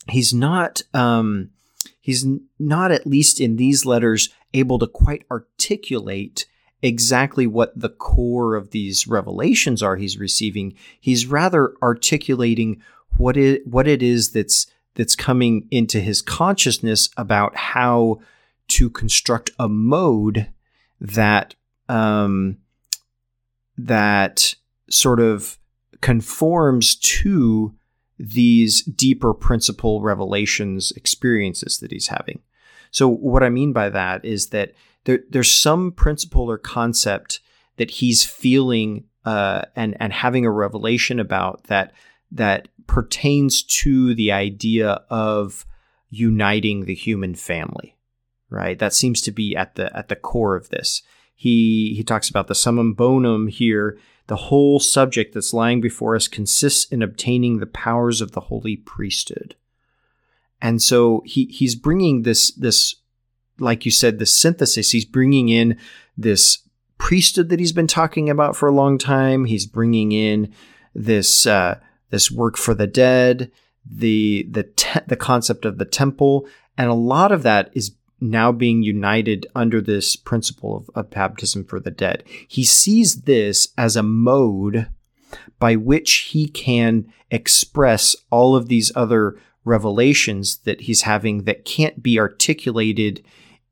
he's not um, he's not at least in these letters able to quite articulate exactly what the core of these revelations are he's receiving. He's rather articulating what it what it is that's that's coming into his consciousness about how to construct a mode that um, that sort of conforms to these deeper principle revelations experiences that he's having. So what I mean by that is that there, there's some principle or concept that he's feeling uh, and and having a revelation about that that pertains to the idea of uniting the human family, right? That seems to be at the at the core of this. He he talks about the summum bonum here. The whole subject that's lying before us consists in obtaining the powers of the holy priesthood. And so he he's bringing this this like you said the synthesis. He's bringing in this priesthood that he's been talking about for a long time. He's bringing in this uh, this work for the dead, the the te- the concept of the temple, and a lot of that is now being united under this principle of, of baptism for the dead. He sees this as a mode by which he can express all of these other revelations that he's having that can't be articulated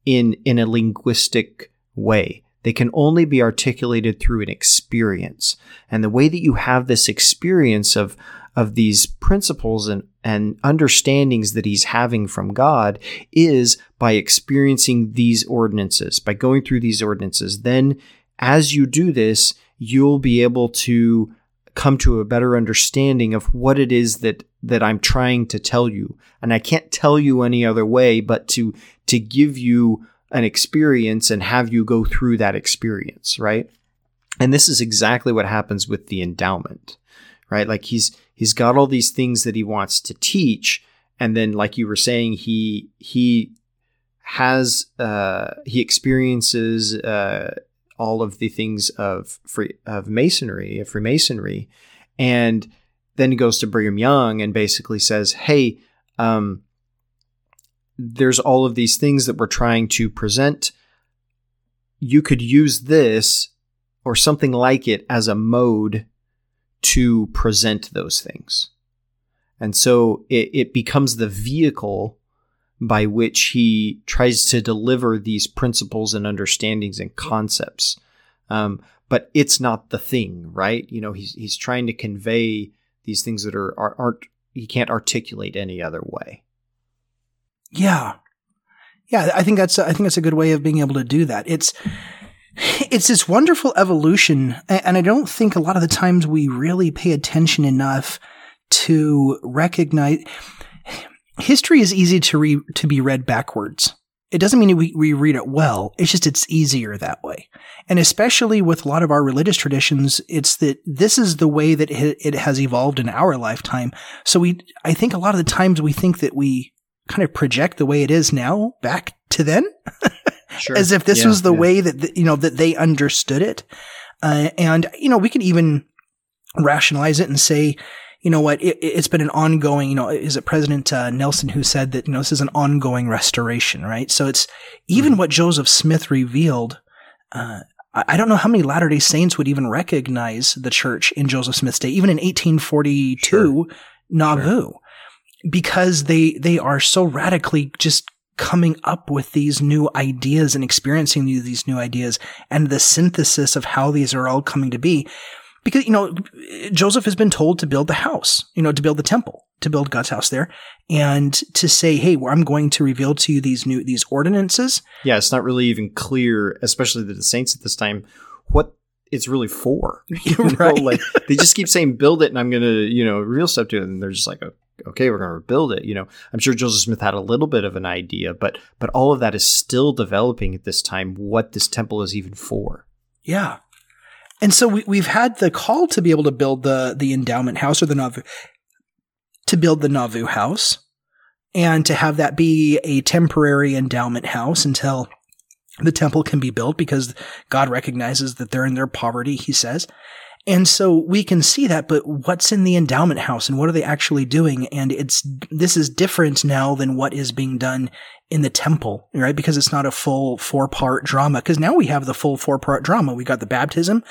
in in a linguistic way. They can only be articulated through an experience. And the way that you have this experience of, of these principles and, and understandings that he's having from God is by experiencing these ordinances, by going through these ordinances. Then, as you do this, you'll be able to come to a better understanding of what it is that that I'm trying to tell you. And I can't tell you any other way but to to give you an experience and have you go through that experience, right? And this is exactly what happens with the endowment, right? Like he's he's got all these things that he wants to teach, and then, like you were saying, he he has uh, he experiences uh, all of the things of free of masonry, of Freemasonry, and then he goes to Brigham Young and basically says, "Hey, um, there's all of these things that we're trying to present. You could use this or something like it as a mode to present those things. And so it, it becomes the vehicle by which he tries to deliver these principles and understandings and concepts. Um, but it's not the thing, right? You know, he's he's trying to convey these things that are, are aren't he can't articulate any other way. Yeah. Yeah, I think that's I think that's a good way of being able to do that. It's it's this wonderful evolution and I don't think a lot of the times we really pay attention enough to recognize history is easy to re, to be read backwards. It doesn't mean we, we read it well. It's just it's easier that way. And especially with a lot of our religious traditions, it's that this is the way that it has evolved in our lifetime. So we, I think a lot of the times we think that we kind of project the way it is now back to then, sure. as if this yeah, was the yeah. way that you know that they understood it. Uh, and you know, we could even rationalize it and say, you know what, it, has been an ongoing. You know, is it President uh, Nelson who said that you know this is an ongoing restoration, right? So it's even mm-hmm. what Joseph Smith revealed. Uh, I don't know how many Latter day Saints would even recognize the church in Joseph Smith's day, even in 1842 sure. Nauvoo. Sure because they they are so radically just coming up with these new ideas and experiencing these new ideas and the synthesis of how these are all coming to be. Because you know Joseph has been told to build the house you know to build the temple to build God's house there and to say hey well, I'm going to reveal to you these new these ordinances. Yeah it's not really even clear especially to the saints at this time what it's really for you know? right. Like they just keep saying build it and I'm gonna you know real stuff to it and they're just like okay, we're going to rebuild it. You know, I'm sure Joseph Smith had a little bit of an idea, but but all of that is still developing at this time. What this temple is even for? Yeah, and so we, we've had the call to be able to build the the endowment house or the Nauvoo to build the Nauvoo house, and to have that be a temporary endowment house until the temple can be built because God recognizes that they're in their poverty. He says. And so we can see that, but what's in the endowment house and what are they actually doing? And it's, this is different now than what is being done in the temple, right? Because it's not a full four part drama. Cause now we have the full four part drama. We got the baptism,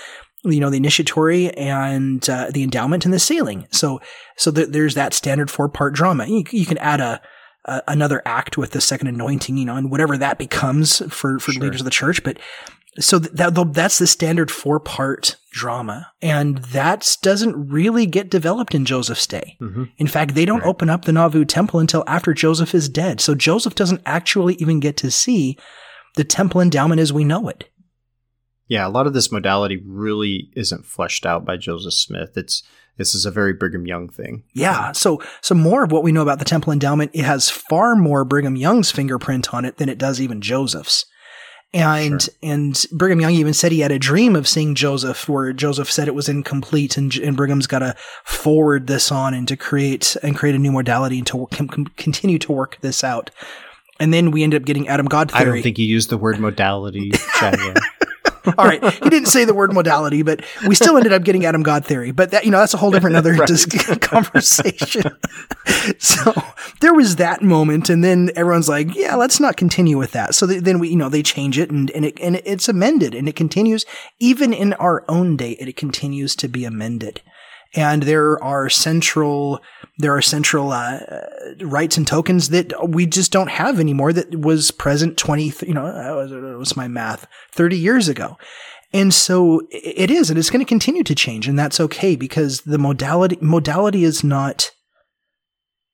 you know, the initiatory and uh, the endowment and the sealing. So, so th- there's that standard four part drama. You, you can add a, uh, another act with the second anointing, you know, and whatever that becomes for, for sure. leaders of the church. But so that that's the standard four part drama, and that doesn't really get developed in Joseph's day. Mm-hmm. In fact, they don't right. open up the Nauvoo temple until after Joseph is dead. So Joseph doesn't actually even get to see the temple endowment as we know it. Yeah, a lot of this modality really isn't fleshed out by Joseph Smith. It's This is a very Brigham Young thing. Yeah. So, so more of what we know about the temple endowment, it has far more Brigham Young's fingerprint on it than it does even Joseph's. And sure. and Brigham Young even said he had a dream of seeing Joseph, where Joseph said it was incomplete, and, and Brigham's got to forward this on and to create and create a new modality and to continue to work this out. And then we end up getting Adam God theory. I don't think he used the word modality. All right. He didn't say the word modality, but we still ended up getting Adam God theory. But that, you know, that's a whole different other right. conversation. so there was that moment. And then everyone's like, yeah, let's not continue with that. So then we, you know, they change it and, and it, and it's amended and it continues even in our own day. It continues to be amended and there are central there are central uh, rites and tokens that we just don't have anymore that was present 20 you know that was my math 30 years ago. And so it is and it's going to continue to change and that's okay because the modality modality is not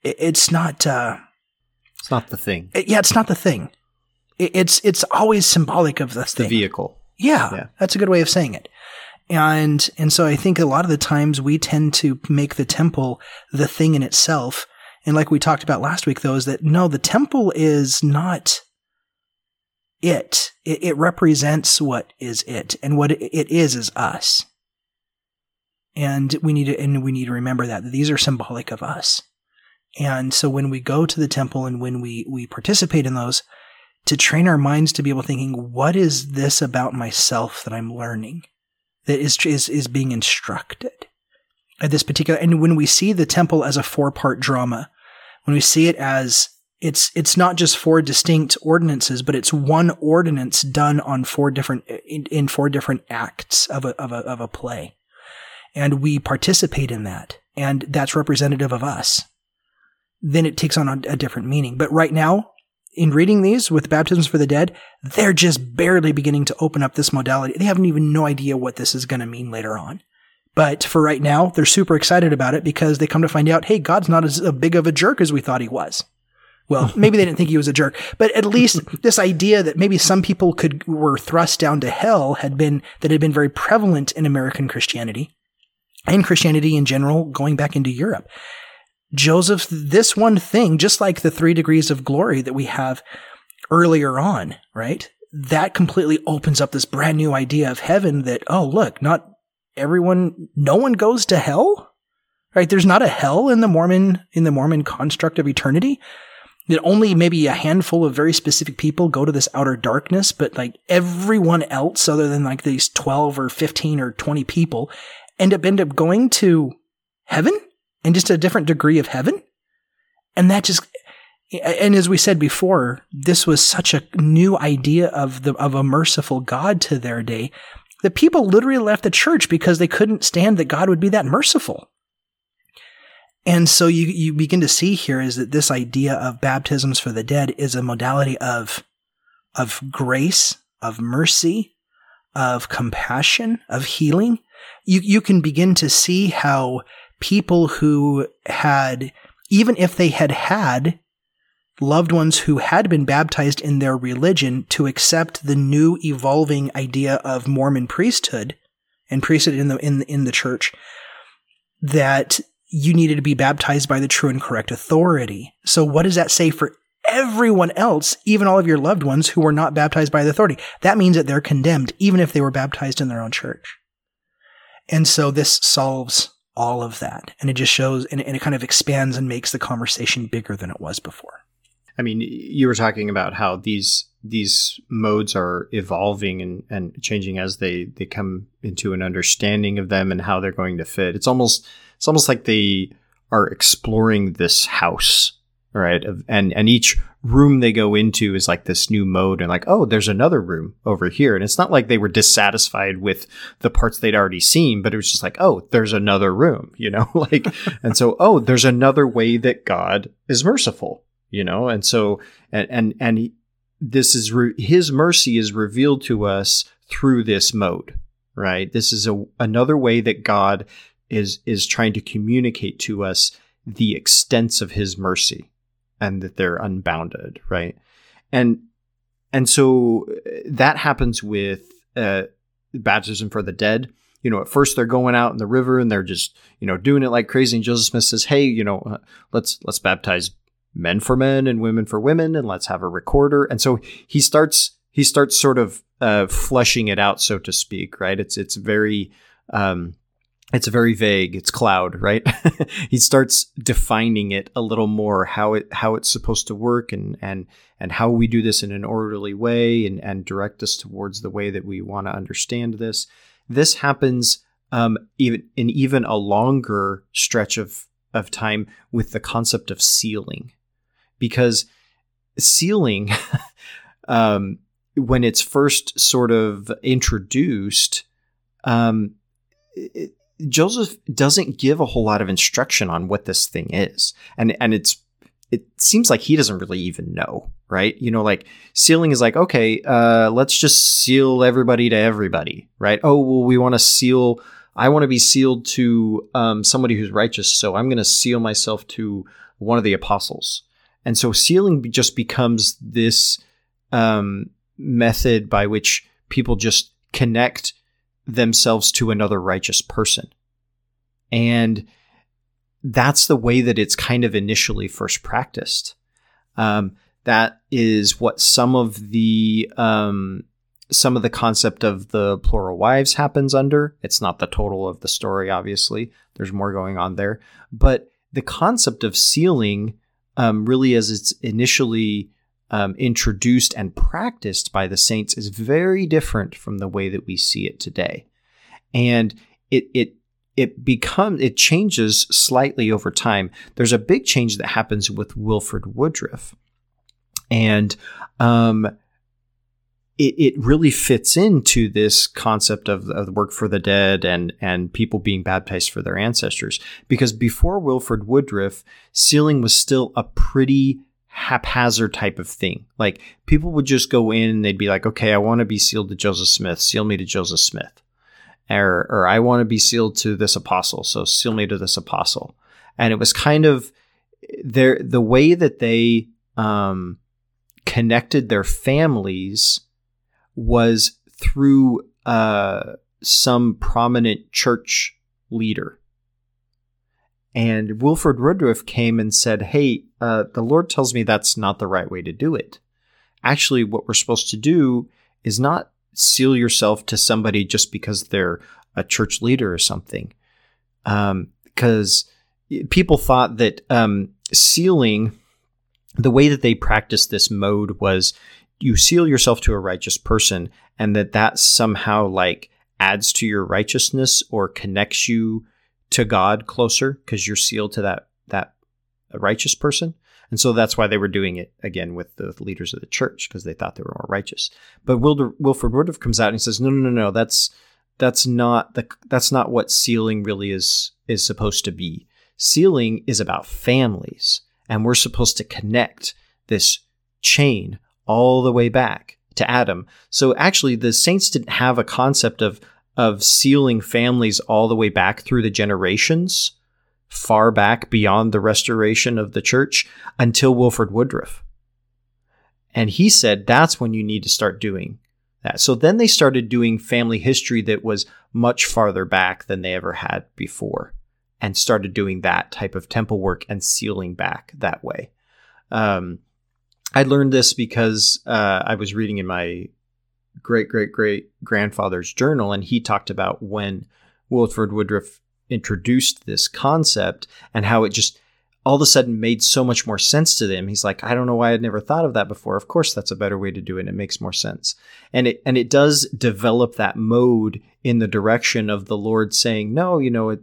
it's not uh, it's not the thing. it, yeah it's not the thing. It, it's it's always symbolic of the it's thing. the vehicle. Yeah, yeah. that's a good way of saying it and, and so I think a lot of the times we tend to make the temple the thing in itself. And like we talked about last week, though, is that no, the temple is not it. It, it represents what is it. And what it is is us. And we need to, and we need to remember that, that these are symbolic of us. And so when we go to the temple and when we, we participate in those, to train our minds to be able thinking, what is this about myself that I'm learning? That is, is, is being instructed at this particular, and when we see the temple as a four part drama, when we see it as it's it's not just four distinct ordinances, but it's one ordinance done on four different in, in, four different acts of a, of a of a play, and we participate in that, and that's representative of us. Then it takes on a, a different meaning. But right now, in reading these with baptisms for the dead, they're just barely beginning to open up this modality. They haven't even no idea what this is going to mean later on. But for right now, they're super excited about it because they come to find out, hey, God's not as big of a jerk as we thought he was. Well, maybe they didn't think he was a jerk, but at least this idea that maybe some people could were thrust down to hell had been that had been very prevalent in American Christianity and Christianity in general going back into Europe. Joseph, this one thing, just like the three degrees of glory that we have earlier on, right? That completely opens up this brand new idea of heaven that, oh, look, not everyone, no one goes to hell, right? There's not a hell in the Mormon, in the Mormon construct of eternity. That only maybe a handful of very specific people go to this outer darkness, but like everyone else, other than like these 12 or 15 or 20 people, end up, end up going to heaven? And just a different degree of heaven. And that just, and as we said before, this was such a new idea of the, of a merciful God to their day that people literally left the church because they couldn't stand that God would be that merciful. And so you, you begin to see here is that this idea of baptisms for the dead is a modality of, of grace, of mercy, of compassion, of healing. You, you can begin to see how people who had, even if they had had loved ones who had been baptized in their religion to accept the new evolving idea of Mormon priesthood and priesthood in the in in the church that you needed to be baptized by the true and correct authority. So what does that say for everyone else, even all of your loved ones who were not baptized by the authority? That means that they're condemned even if they were baptized in their own church. And so this solves all of that. And it just shows and, and it kind of expands and makes the conversation bigger than it was before. I mean, you were talking about how these these modes are evolving and, and changing as they, they come into an understanding of them and how they're going to fit. It's almost it's almost like they are exploring this house right? Of, And and each room they go into is like this new mode, and like, oh, there's another room over here, and it's not like they were dissatisfied with the parts they'd already seen, but it was just like, oh, there's another room, you know, like, and so, oh, there's another way that God is merciful, you know, and so, and and and this is re- His mercy is revealed to us through this mode, right? This is a another way that God is is trying to communicate to us the extents of His mercy and that they're unbounded, right? And and so that happens with uh, baptism for the dead. you know, at first they're going out in the river and they're just, you know, doing it like crazy. And Joseph Smith says, "Hey, you know, uh, let's let's baptize men for men and women for women, and let's have a recorder." And so he starts he starts sort of uh, fleshing it out, so to speak. Right? It's it's very um, it's very vague. It's cloud, right? he starts defining it a little more how it how it's supposed to work and and and how we do this in an orderly way and and direct us towards the way that we want to understand this. This happens um, even in even a longer stretch of of time with the concept of sealing, because sealing, um, when it's first sort of introduced, um, it, Joseph doesn't give a whole lot of instruction on what this thing is, and and it's it seems like he doesn't really even know, right? You know, like sealing is like, okay, uh, let's just seal everybody to everybody, right? Oh, well, we want to seal. I want to be sealed to um, somebody who's righteous, so I'm going to seal myself to one of the apostles. And so sealing just becomes this um, method by which people just connect themselves to another righteous person. And that's the way that it's kind of initially first practiced. Um, that is what some of the um, some of the concept of the plural wives happens under. It's not the total of the story, obviously. There's more going on there, but the concept of sealing, um, really, as it's initially um, introduced and practiced by the saints, is very different from the way that we see it today, and it it it becomes it changes slightly over time. There's a big change that happens with Wilford Woodruff, and um, it it really fits into this concept of, of work for the dead and and people being baptized for their ancestors. Because before Wilford Woodruff, sealing was still a pretty haphazard type of thing. Like people would just go in and they'd be like, "Okay, I want to be sealed to Joseph Smith. Seal me to Joseph Smith." or, or I want to be sealed to this apostle, so seal me to this apostle. And it was kind of their the way that they um, connected their families was through uh, some prominent church leader. And Wilford Woodruff came and said, Hey, uh, the Lord tells me that's not the right way to do it. Actually, what we're supposed to do is not seal yourself to somebody just because they're a church leader or something. Because um, people thought that um, sealing, the way that they practiced this mode was you seal yourself to a righteous person, and that that somehow like adds to your righteousness or connects you to God closer because you're sealed to that that righteous person. And so that's why they were doing it again with the leaders of the church because they thought they were more righteous. But Wilder, Wilford Woodruff comes out and he says, "No, no, no, no. That's that's not the that's not what sealing really is is supposed to be. Sealing is about families, and we're supposed to connect this chain all the way back to Adam. So actually, the saints didn't have a concept of of sealing families all the way back through the generations far back beyond the restoration of the church until Wilford Woodruff. And he said that's when you need to start doing that. So then they started doing family history that was much farther back than they ever had before and started doing that type of temple work and sealing back that way. Um, I learned this because uh, I was reading in my great great great grandfather's journal, and he talked about when Wilford Woodruff introduced this concept and how it just all of a sudden made so much more sense to them. He's like, I don't know why I'd never thought of that before. Of course, that's a better way to do it. It makes more sense. And it and it does develop that mode in the direction of the Lord saying, No, you know, it,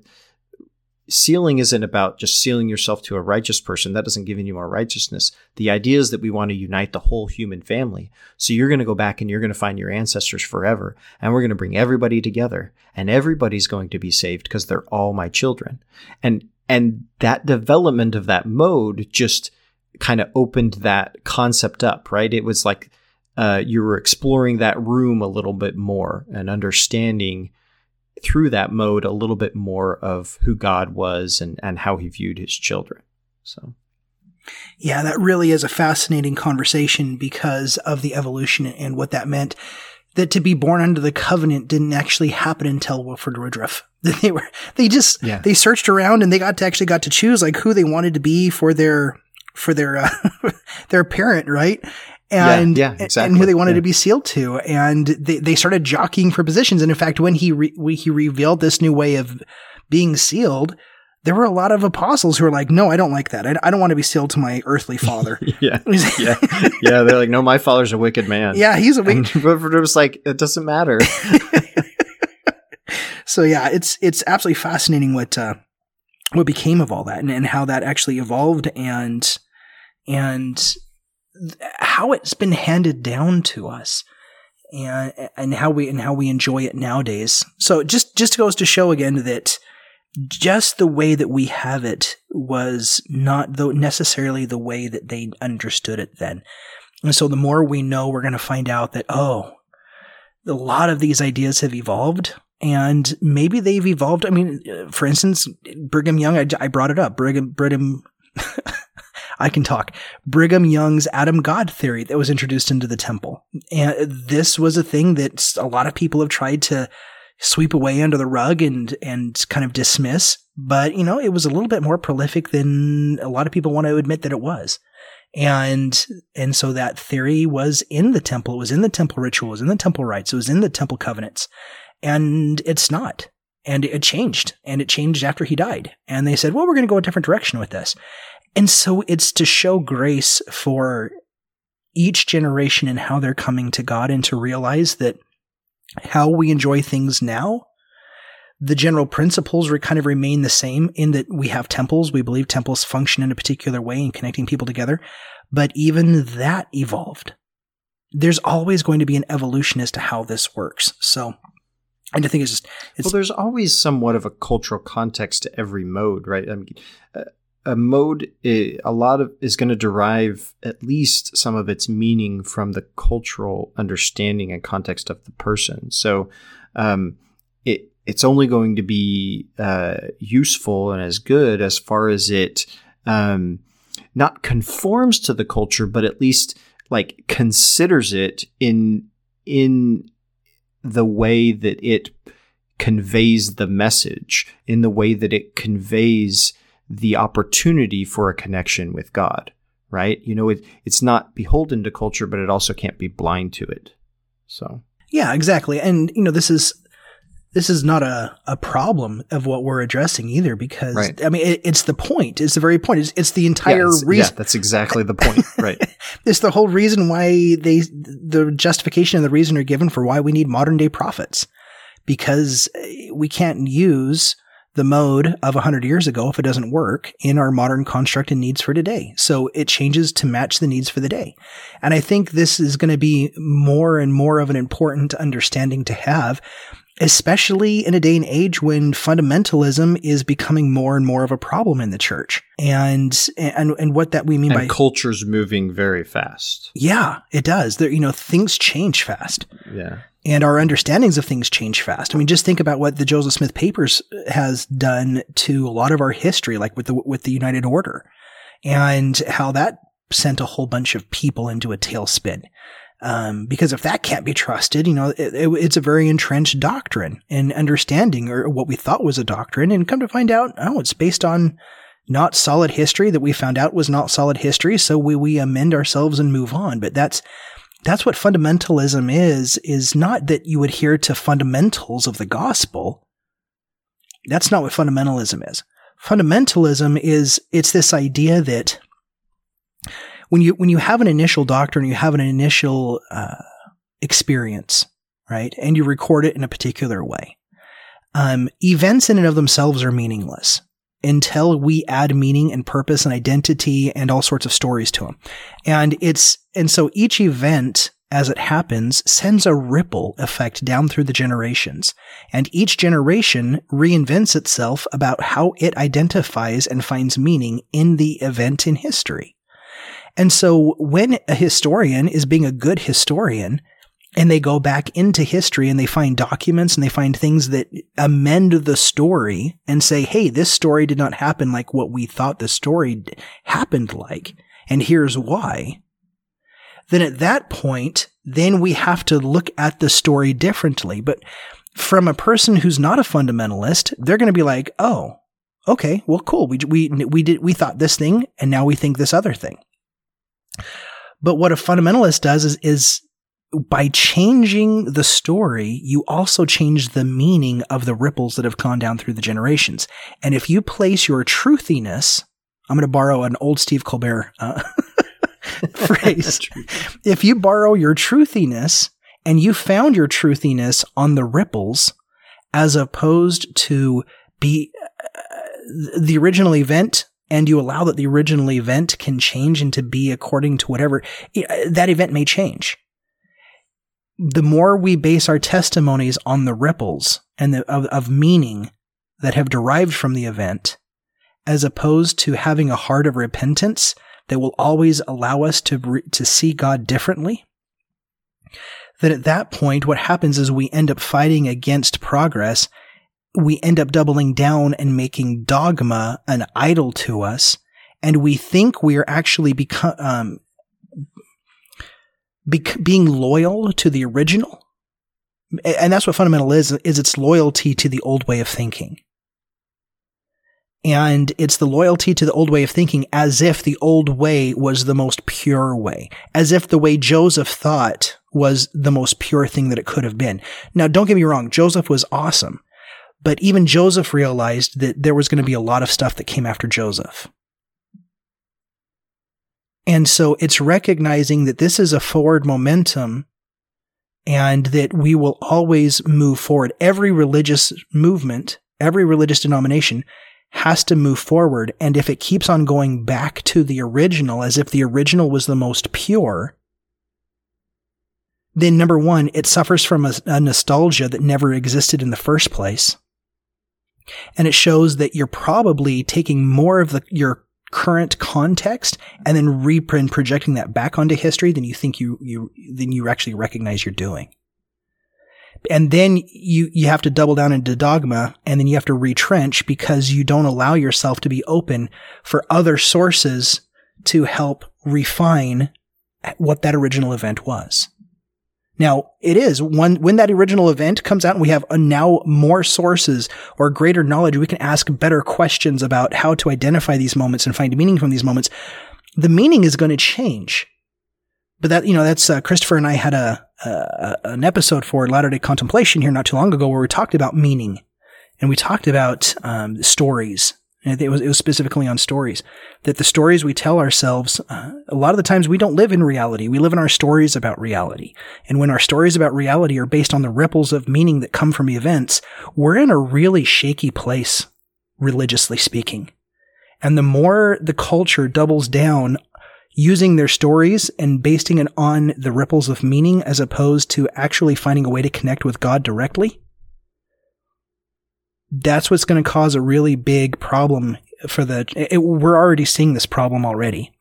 sealing isn't about just sealing yourself to a righteous person. That doesn't give you more righteousness. The idea is that we want to unite the whole human family. So you're going to go back and you're going to find your ancestors forever. And we're going to bring everybody together and everybody's going to be saved because they're all my children. And, and that development of that mode just kind of opened that concept up, right? It was like, uh, you were exploring that room a little bit more and understanding through that mode a little bit more of who God was and, and how he viewed his children. So. Yeah, that really is a fascinating conversation because of the evolution and what that meant. that to be born under the covenant didn't actually happen until Wilford Woodruff. They were they just Yeah. they searched around and they got to actually got to choose like who they wanted to be for their for their uh, their parent, right? And yeah, and- exactly. and who they wanted Yeah. to be sealed to, and they they started jockeying for positions. And in fact, when he re- when he revealed this new way of being sealed, there were a lot of apostles who were like, "No, I don't like that. I, I don't want to be sealed to my earthly father." yeah, yeah, yeah. They're like, no, my father's a wicked man. yeah, he's a And But it was like, it doesn't matter. So yeah, it's it's absolutely fascinating what uh, what became of all that and, and how that actually evolved and and how it's been handed down to us and and how we and how we enjoy it nowadays. So just just goes to show again that just the way that we have it was not though necessarily the way that they understood it then. And so the more we know, we're going to find out that oh, a lot of these ideas have evolved and maybe they've evolved. I mean, for instance, Brigham Young, I, I brought it up. Brigham, Brigham, I can talk. Brigham Young's Adam God theory that was introduced into the temple. And this was a thing that a lot of people have tried to sweep away under the rug and, and kind of dismiss. But, you know, it was a little bit more prolific than a lot of people want to admit that it was. And, and so that theory was in the temple. It was in the temple ritual. It was in the temple rites. It was in the temple covenants and it's not. And it changed, and it changed after he died. And they said, well, we're going to go a different direction with this. And so it's to show grace for each generation and how they're coming to God and to realize that how we enjoy things now, the general principles kind of remain the same in that we have temples. We believe temples function in a particular way in connecting people together. But even that evolved. There's always going to be an evolution as to how this works. So I just think it's just it's well, there's always somewhat of a cultural context to every mode, right? I mean, uh, a, mode, i- a lot of is going to derive at least some of its meaning from the cultural understanding and context of the person. So, um, it it's only going to be uh, useful and as good as far as it um, not conforms to the culture, but at least like considers it in in the way that it conveys the message, in the way that it conveys the opportunity for a connection with God, right? You know, it, it's not beholden to culture, but it also can't be blind to it. So, Yeah, exactly. And you know, this is this is not a, a problem of what we're addressing either, because Right. I mean, it, it's the point. It's the very point. It's, it's the entire yeah, it's- reason. yeah, that's exactly the point, right? It's the whole reason why they the justification and the reason are given for why we need modern day prophets, because we can't use the mode of 100 years ago if it doesn't work in our modern construct and needs for today. So it changes to match the needs for the day. And I think this is going to be more and more of an important understanding to have, especially in a day and age when fundamentalism is becoming more and more of a problem in the church. And and and what that we mean by and culture's moving very fast. yeah, it does. There, you know, things change fast, Yeah. And our understandings of things change fast. I mean, just think about what the Joseph Smith Papers has done to a lot of our history, like with the with the United Order, and how that sent a whole bunch of people into a tailspin. Um, because if that can't be trusted, you know, it, it- it's a very entrenched doctrine and understanding, or what we thought was a doctrine, and come to find out, oh, it's based on not solid history that we found out was not solid history. So we, we amend ourselves and move on. But that's, that's what fundamentalism is, is not that you adhere to fundamentals of the gospel. That's not what fundamentalism is. Fundamentalism is, it's this idea that when you, when you have an initial doctrine, you have an initial, uh, experience, right? And you record it in a particular way. Um, events in and of themselves are meaningless until we add meaning and purpose and identity and all sorts of stories to them. And it's, and so each event as it happens sends a ripple effect down through the generations. And each generation reinvents itself about how it identifies and finds meaning in the event in history. And so when a historian is being a good historian, and they go back into history and they find documents and they find things that amend the story and say, hey, this story did not happen like what we thought the story happened like. And here's why. then at that point, then we have to look at the story differently. But from a person who's not a fundamentalist, they're going to be like, "Oh, okay, well, cool. We we we did we thought this thing, and now we think this other thing." But what a fundamentalist does is is by changing the story, you also change the meaning of the ripples that have gone down through the generations. And if you place your truthiness, I'm going to borrow an old Steve Colbert uh, phrase. if you borrow your truthiness and you found your truthiness on the ripples, as opposed to be uh, the original event and you allow that the original event can change and to be according to whatever that event may change the more we base our testimonies on the ripples and the, of, of meaning that have derived from the event, as opposed to having a heart of repentance that will always allow us to, to see God differently, that at that point, what happens is we end up fighting against progress. We end up doubling down and making dogma an idol to us. And we think we are actually become, um, be- being loyal to the original. And that's what fundamental is, is its loyalty to the old way of thinking. And it's the loyalty to the old way of thinking as if the old way was the most pure way, as if the way Joseph thought was the most pure thing that it could have been. Now, don't get me wrong, Joseph was awesome, but even Joseph realized that there was going to be a lot of stuff that came after Joseph. And so it's recognizing that this is a forward momentum and that we will always move forward. Every religious movement, every religious denomination has to move forward. And if it keeps on going back to the original as if the original was the most pure, then number one, it suffers from a, a nostalgia that never existed in the first place. And it shows that you're probably taking more of the, your current context and then reprint projecting that back onto history than you think you, you, than you actually recognize you're doing. And then you, you have to double down into dogma and then you have to retrench because you don't allow yourself to be open for other sources to help refine what that original event was. Now, it is when, when that original event comes out and we have now more sources or greater knowledge, we can ask better questions about how to identify these moments and find meaning from these moments. The meaning is going to change. But that, you know, that's, uh, Christopher and I had a, a, an episode for Latter day Contemplation here not too long ago where we talked about meaning and we talked about, um, stories it was, it was specifically on stories that the stories we tell ourselves, uh, a lot of the times we don't live in reality. We live in our stories about reality. And when our stories about reality are based on the ripples of meaning that come from events, we're in a really shaky place, religiously speaking. And the more the culture doubles down using their stories and basing it on the ripples of meaning as opposed to actually finding a way to connect with God directly, that's what's going to cause a really big problem for the. It, we're already seeing this problem already.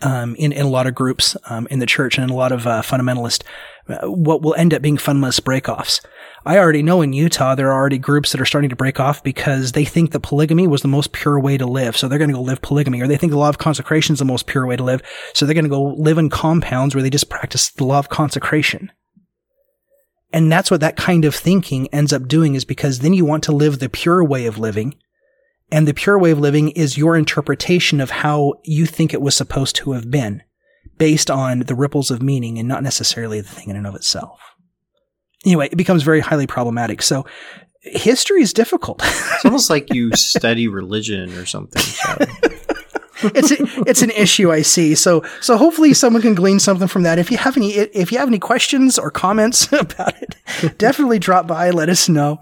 Um, in, in a lot of groups um, in the church and in a lot of uh, fundamentalist, uh, what will end up being fundamentalist breakoffs. I already know in Utah there are already groups that are starting to break off because they think that polygamy was the most pure way to live, so they're going to go live polygamy, or they think the law of consecration is the most pure way to live, so they're going to go live in compounds where they just practice the law of consecration. And that's what that kind of thinking ends up doing is because then you want to live the pure way of living. And the pure way of living is your interpretation of how you think it was supposed to have been based on the ripples of meaning and not necessarily the thing in and of itself. Anyway, it becomes very highly problematic. So history is difficult. it's almost like you study religion or something. So. it's a, it's an issue I see. So so hopefully someone can glean something from that. If you have any if you have any questions or comments about it, definitely drop by. Let us know.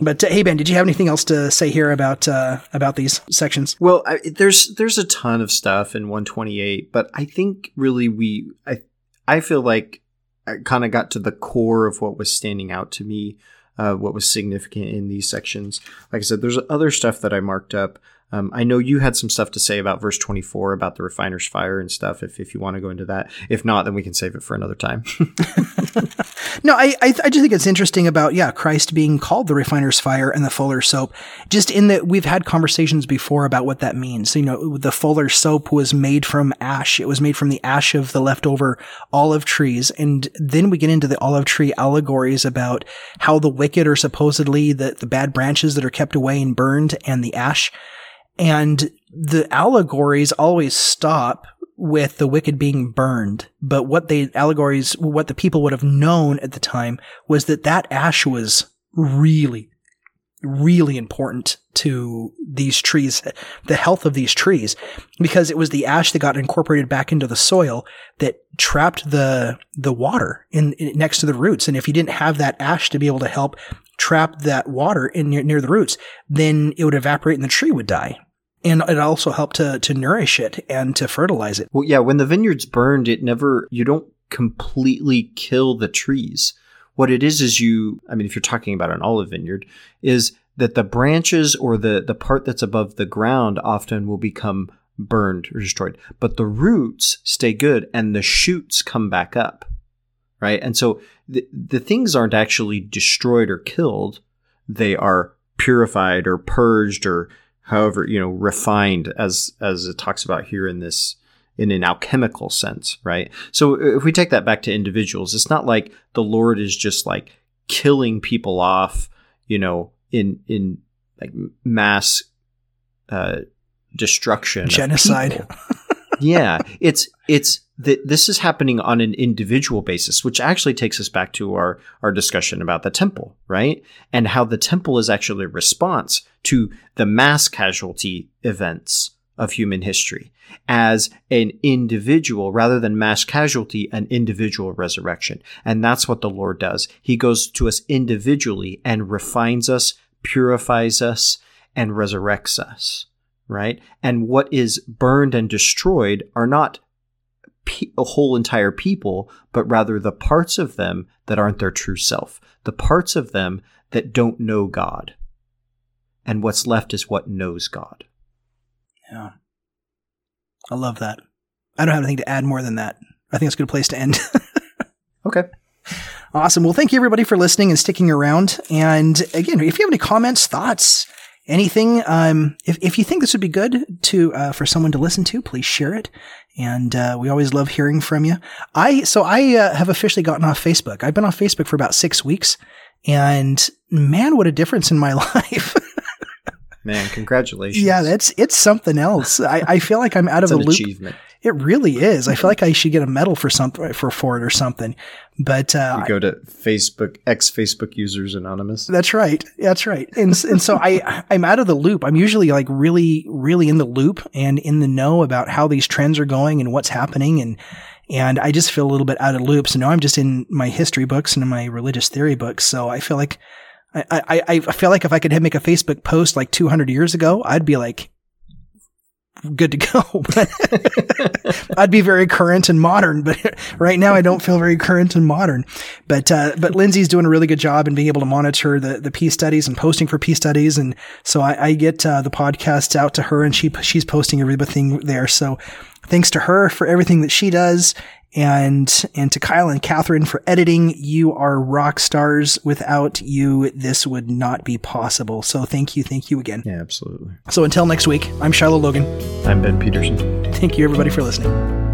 But uh, hey Ben, did you have anything else to say here about uh, about these sections? Well, I, there's there's a ton of stuff in 128, but I think really we I I feel like I kind of got to the core of what was standing out to me, uh, what was significant in these sections. Like I said, there's other stuff that I marked up Um, I know you had some stuff to say about verse 24 about the refiner's fire and stuff. If, if you want to go into that, if not, then we can save it for another time. no, I, I, I just think it's interesting about, yeah, Christ being called the refiner's fire and the fuller soap. Just in that we've had conversations before about what that means. You know, the fuller soap was made from ash. It was made from the ash of the leftover olive trees. And then we get into the olive tree allegories about how the wicked are supposedly the, the bad branches that are kept away and burned and the ash and the allegories always stop with the wicked being burned. But what the allegories, what the people would have known at the time was that that ash was really, really important to these trees, the health of these trees, because it was the ash that got incorporated back into the soil that trapped the, the water in, in next to the roots. And if you didn't have that ash to be able to help trap that water in near, near the roots, then it would evaporate and the tree would die and it also helped to to nourish it and to fertilize it. Well, yeah, when the vineyard's burned, it never you don't completely kill the trees. What it is is you I mean if you're talking about an olive vineyard is that the branches or the the part that's above the ground often will become burned or destroyed, but the roots stay good and the shoots come back up. Right? And so the the things aren't actually destroyed or killed, they are purified or purged or however you know refined as as it talks about here in this in an alchemical sense right? So if we take that back to individuals it's not like the lord is just like killing people off you know in in like mass uh destruction genocide. yeah. It's it's that this is happening on an individual basis, which actually takes us back to our, our discussion about the temple, right? And how the temple is actually a response to the mass casualty events of human history as an individual rather than mass casualty, an individual resurrection. And that's what the Lord does. He goes to us individually and refines us, purifies us, and resurrects us, right? And what is burned and destroyed are not pe- a whole entire people, but rather the parts of them that aren't their true self, the parts of them that don't know God. And what's left is what knows God. Yeah. I love that. I don't have anything to add more than that. I think it's a good place to end. okay. Awesome. Well, thank you everybody for listening and sticking around. And again, if you have any comments, thoughts, anything, um, if, if you think this would be good to, uh, for someone to listen to, please share it and uh, we always love hearing from you. I so I uh, have officially gotten off Facebook. I've been off Facebook for about six weeks, and man, what a difference in my life! man, congratulations! Yeah, that's it's something else. I, I feel like I'm out of the loop. Achievement. It really is. I feel like I should get a medal for something for for it or something. But uh, you go to Facebook ex Facebook users anonymous. That's right. That's right. And and so I I'm out of the loop. I'm usually like really really in the loop and in the know about how these trends are going and what's happening and and I just feel a little bit out of loop. So now I'm just in my history books and in my religious theory books. So I feel like I, I, I feel like if I could make a Facebook post like 200 years ago, I'd be like, good to go. I'd be very current and modern, but right now I don't feel very current and modern. But uh, but Lindsay's doing a really good job in being able to monitor the the peace studies and posting for peace studies, and so I, I get uh, the podcasts out to her, and she she's posting everything there. So thanks to her for everything that she does, and and to Kyle and Catherine for editing. You are rock stars. Without you, this would not be possible. So thank you, thank you again. Yeah, absolutely. So until next week, I'm Shiloh Logan. I'm Ben Peterson. Thank you, everybody, for listening.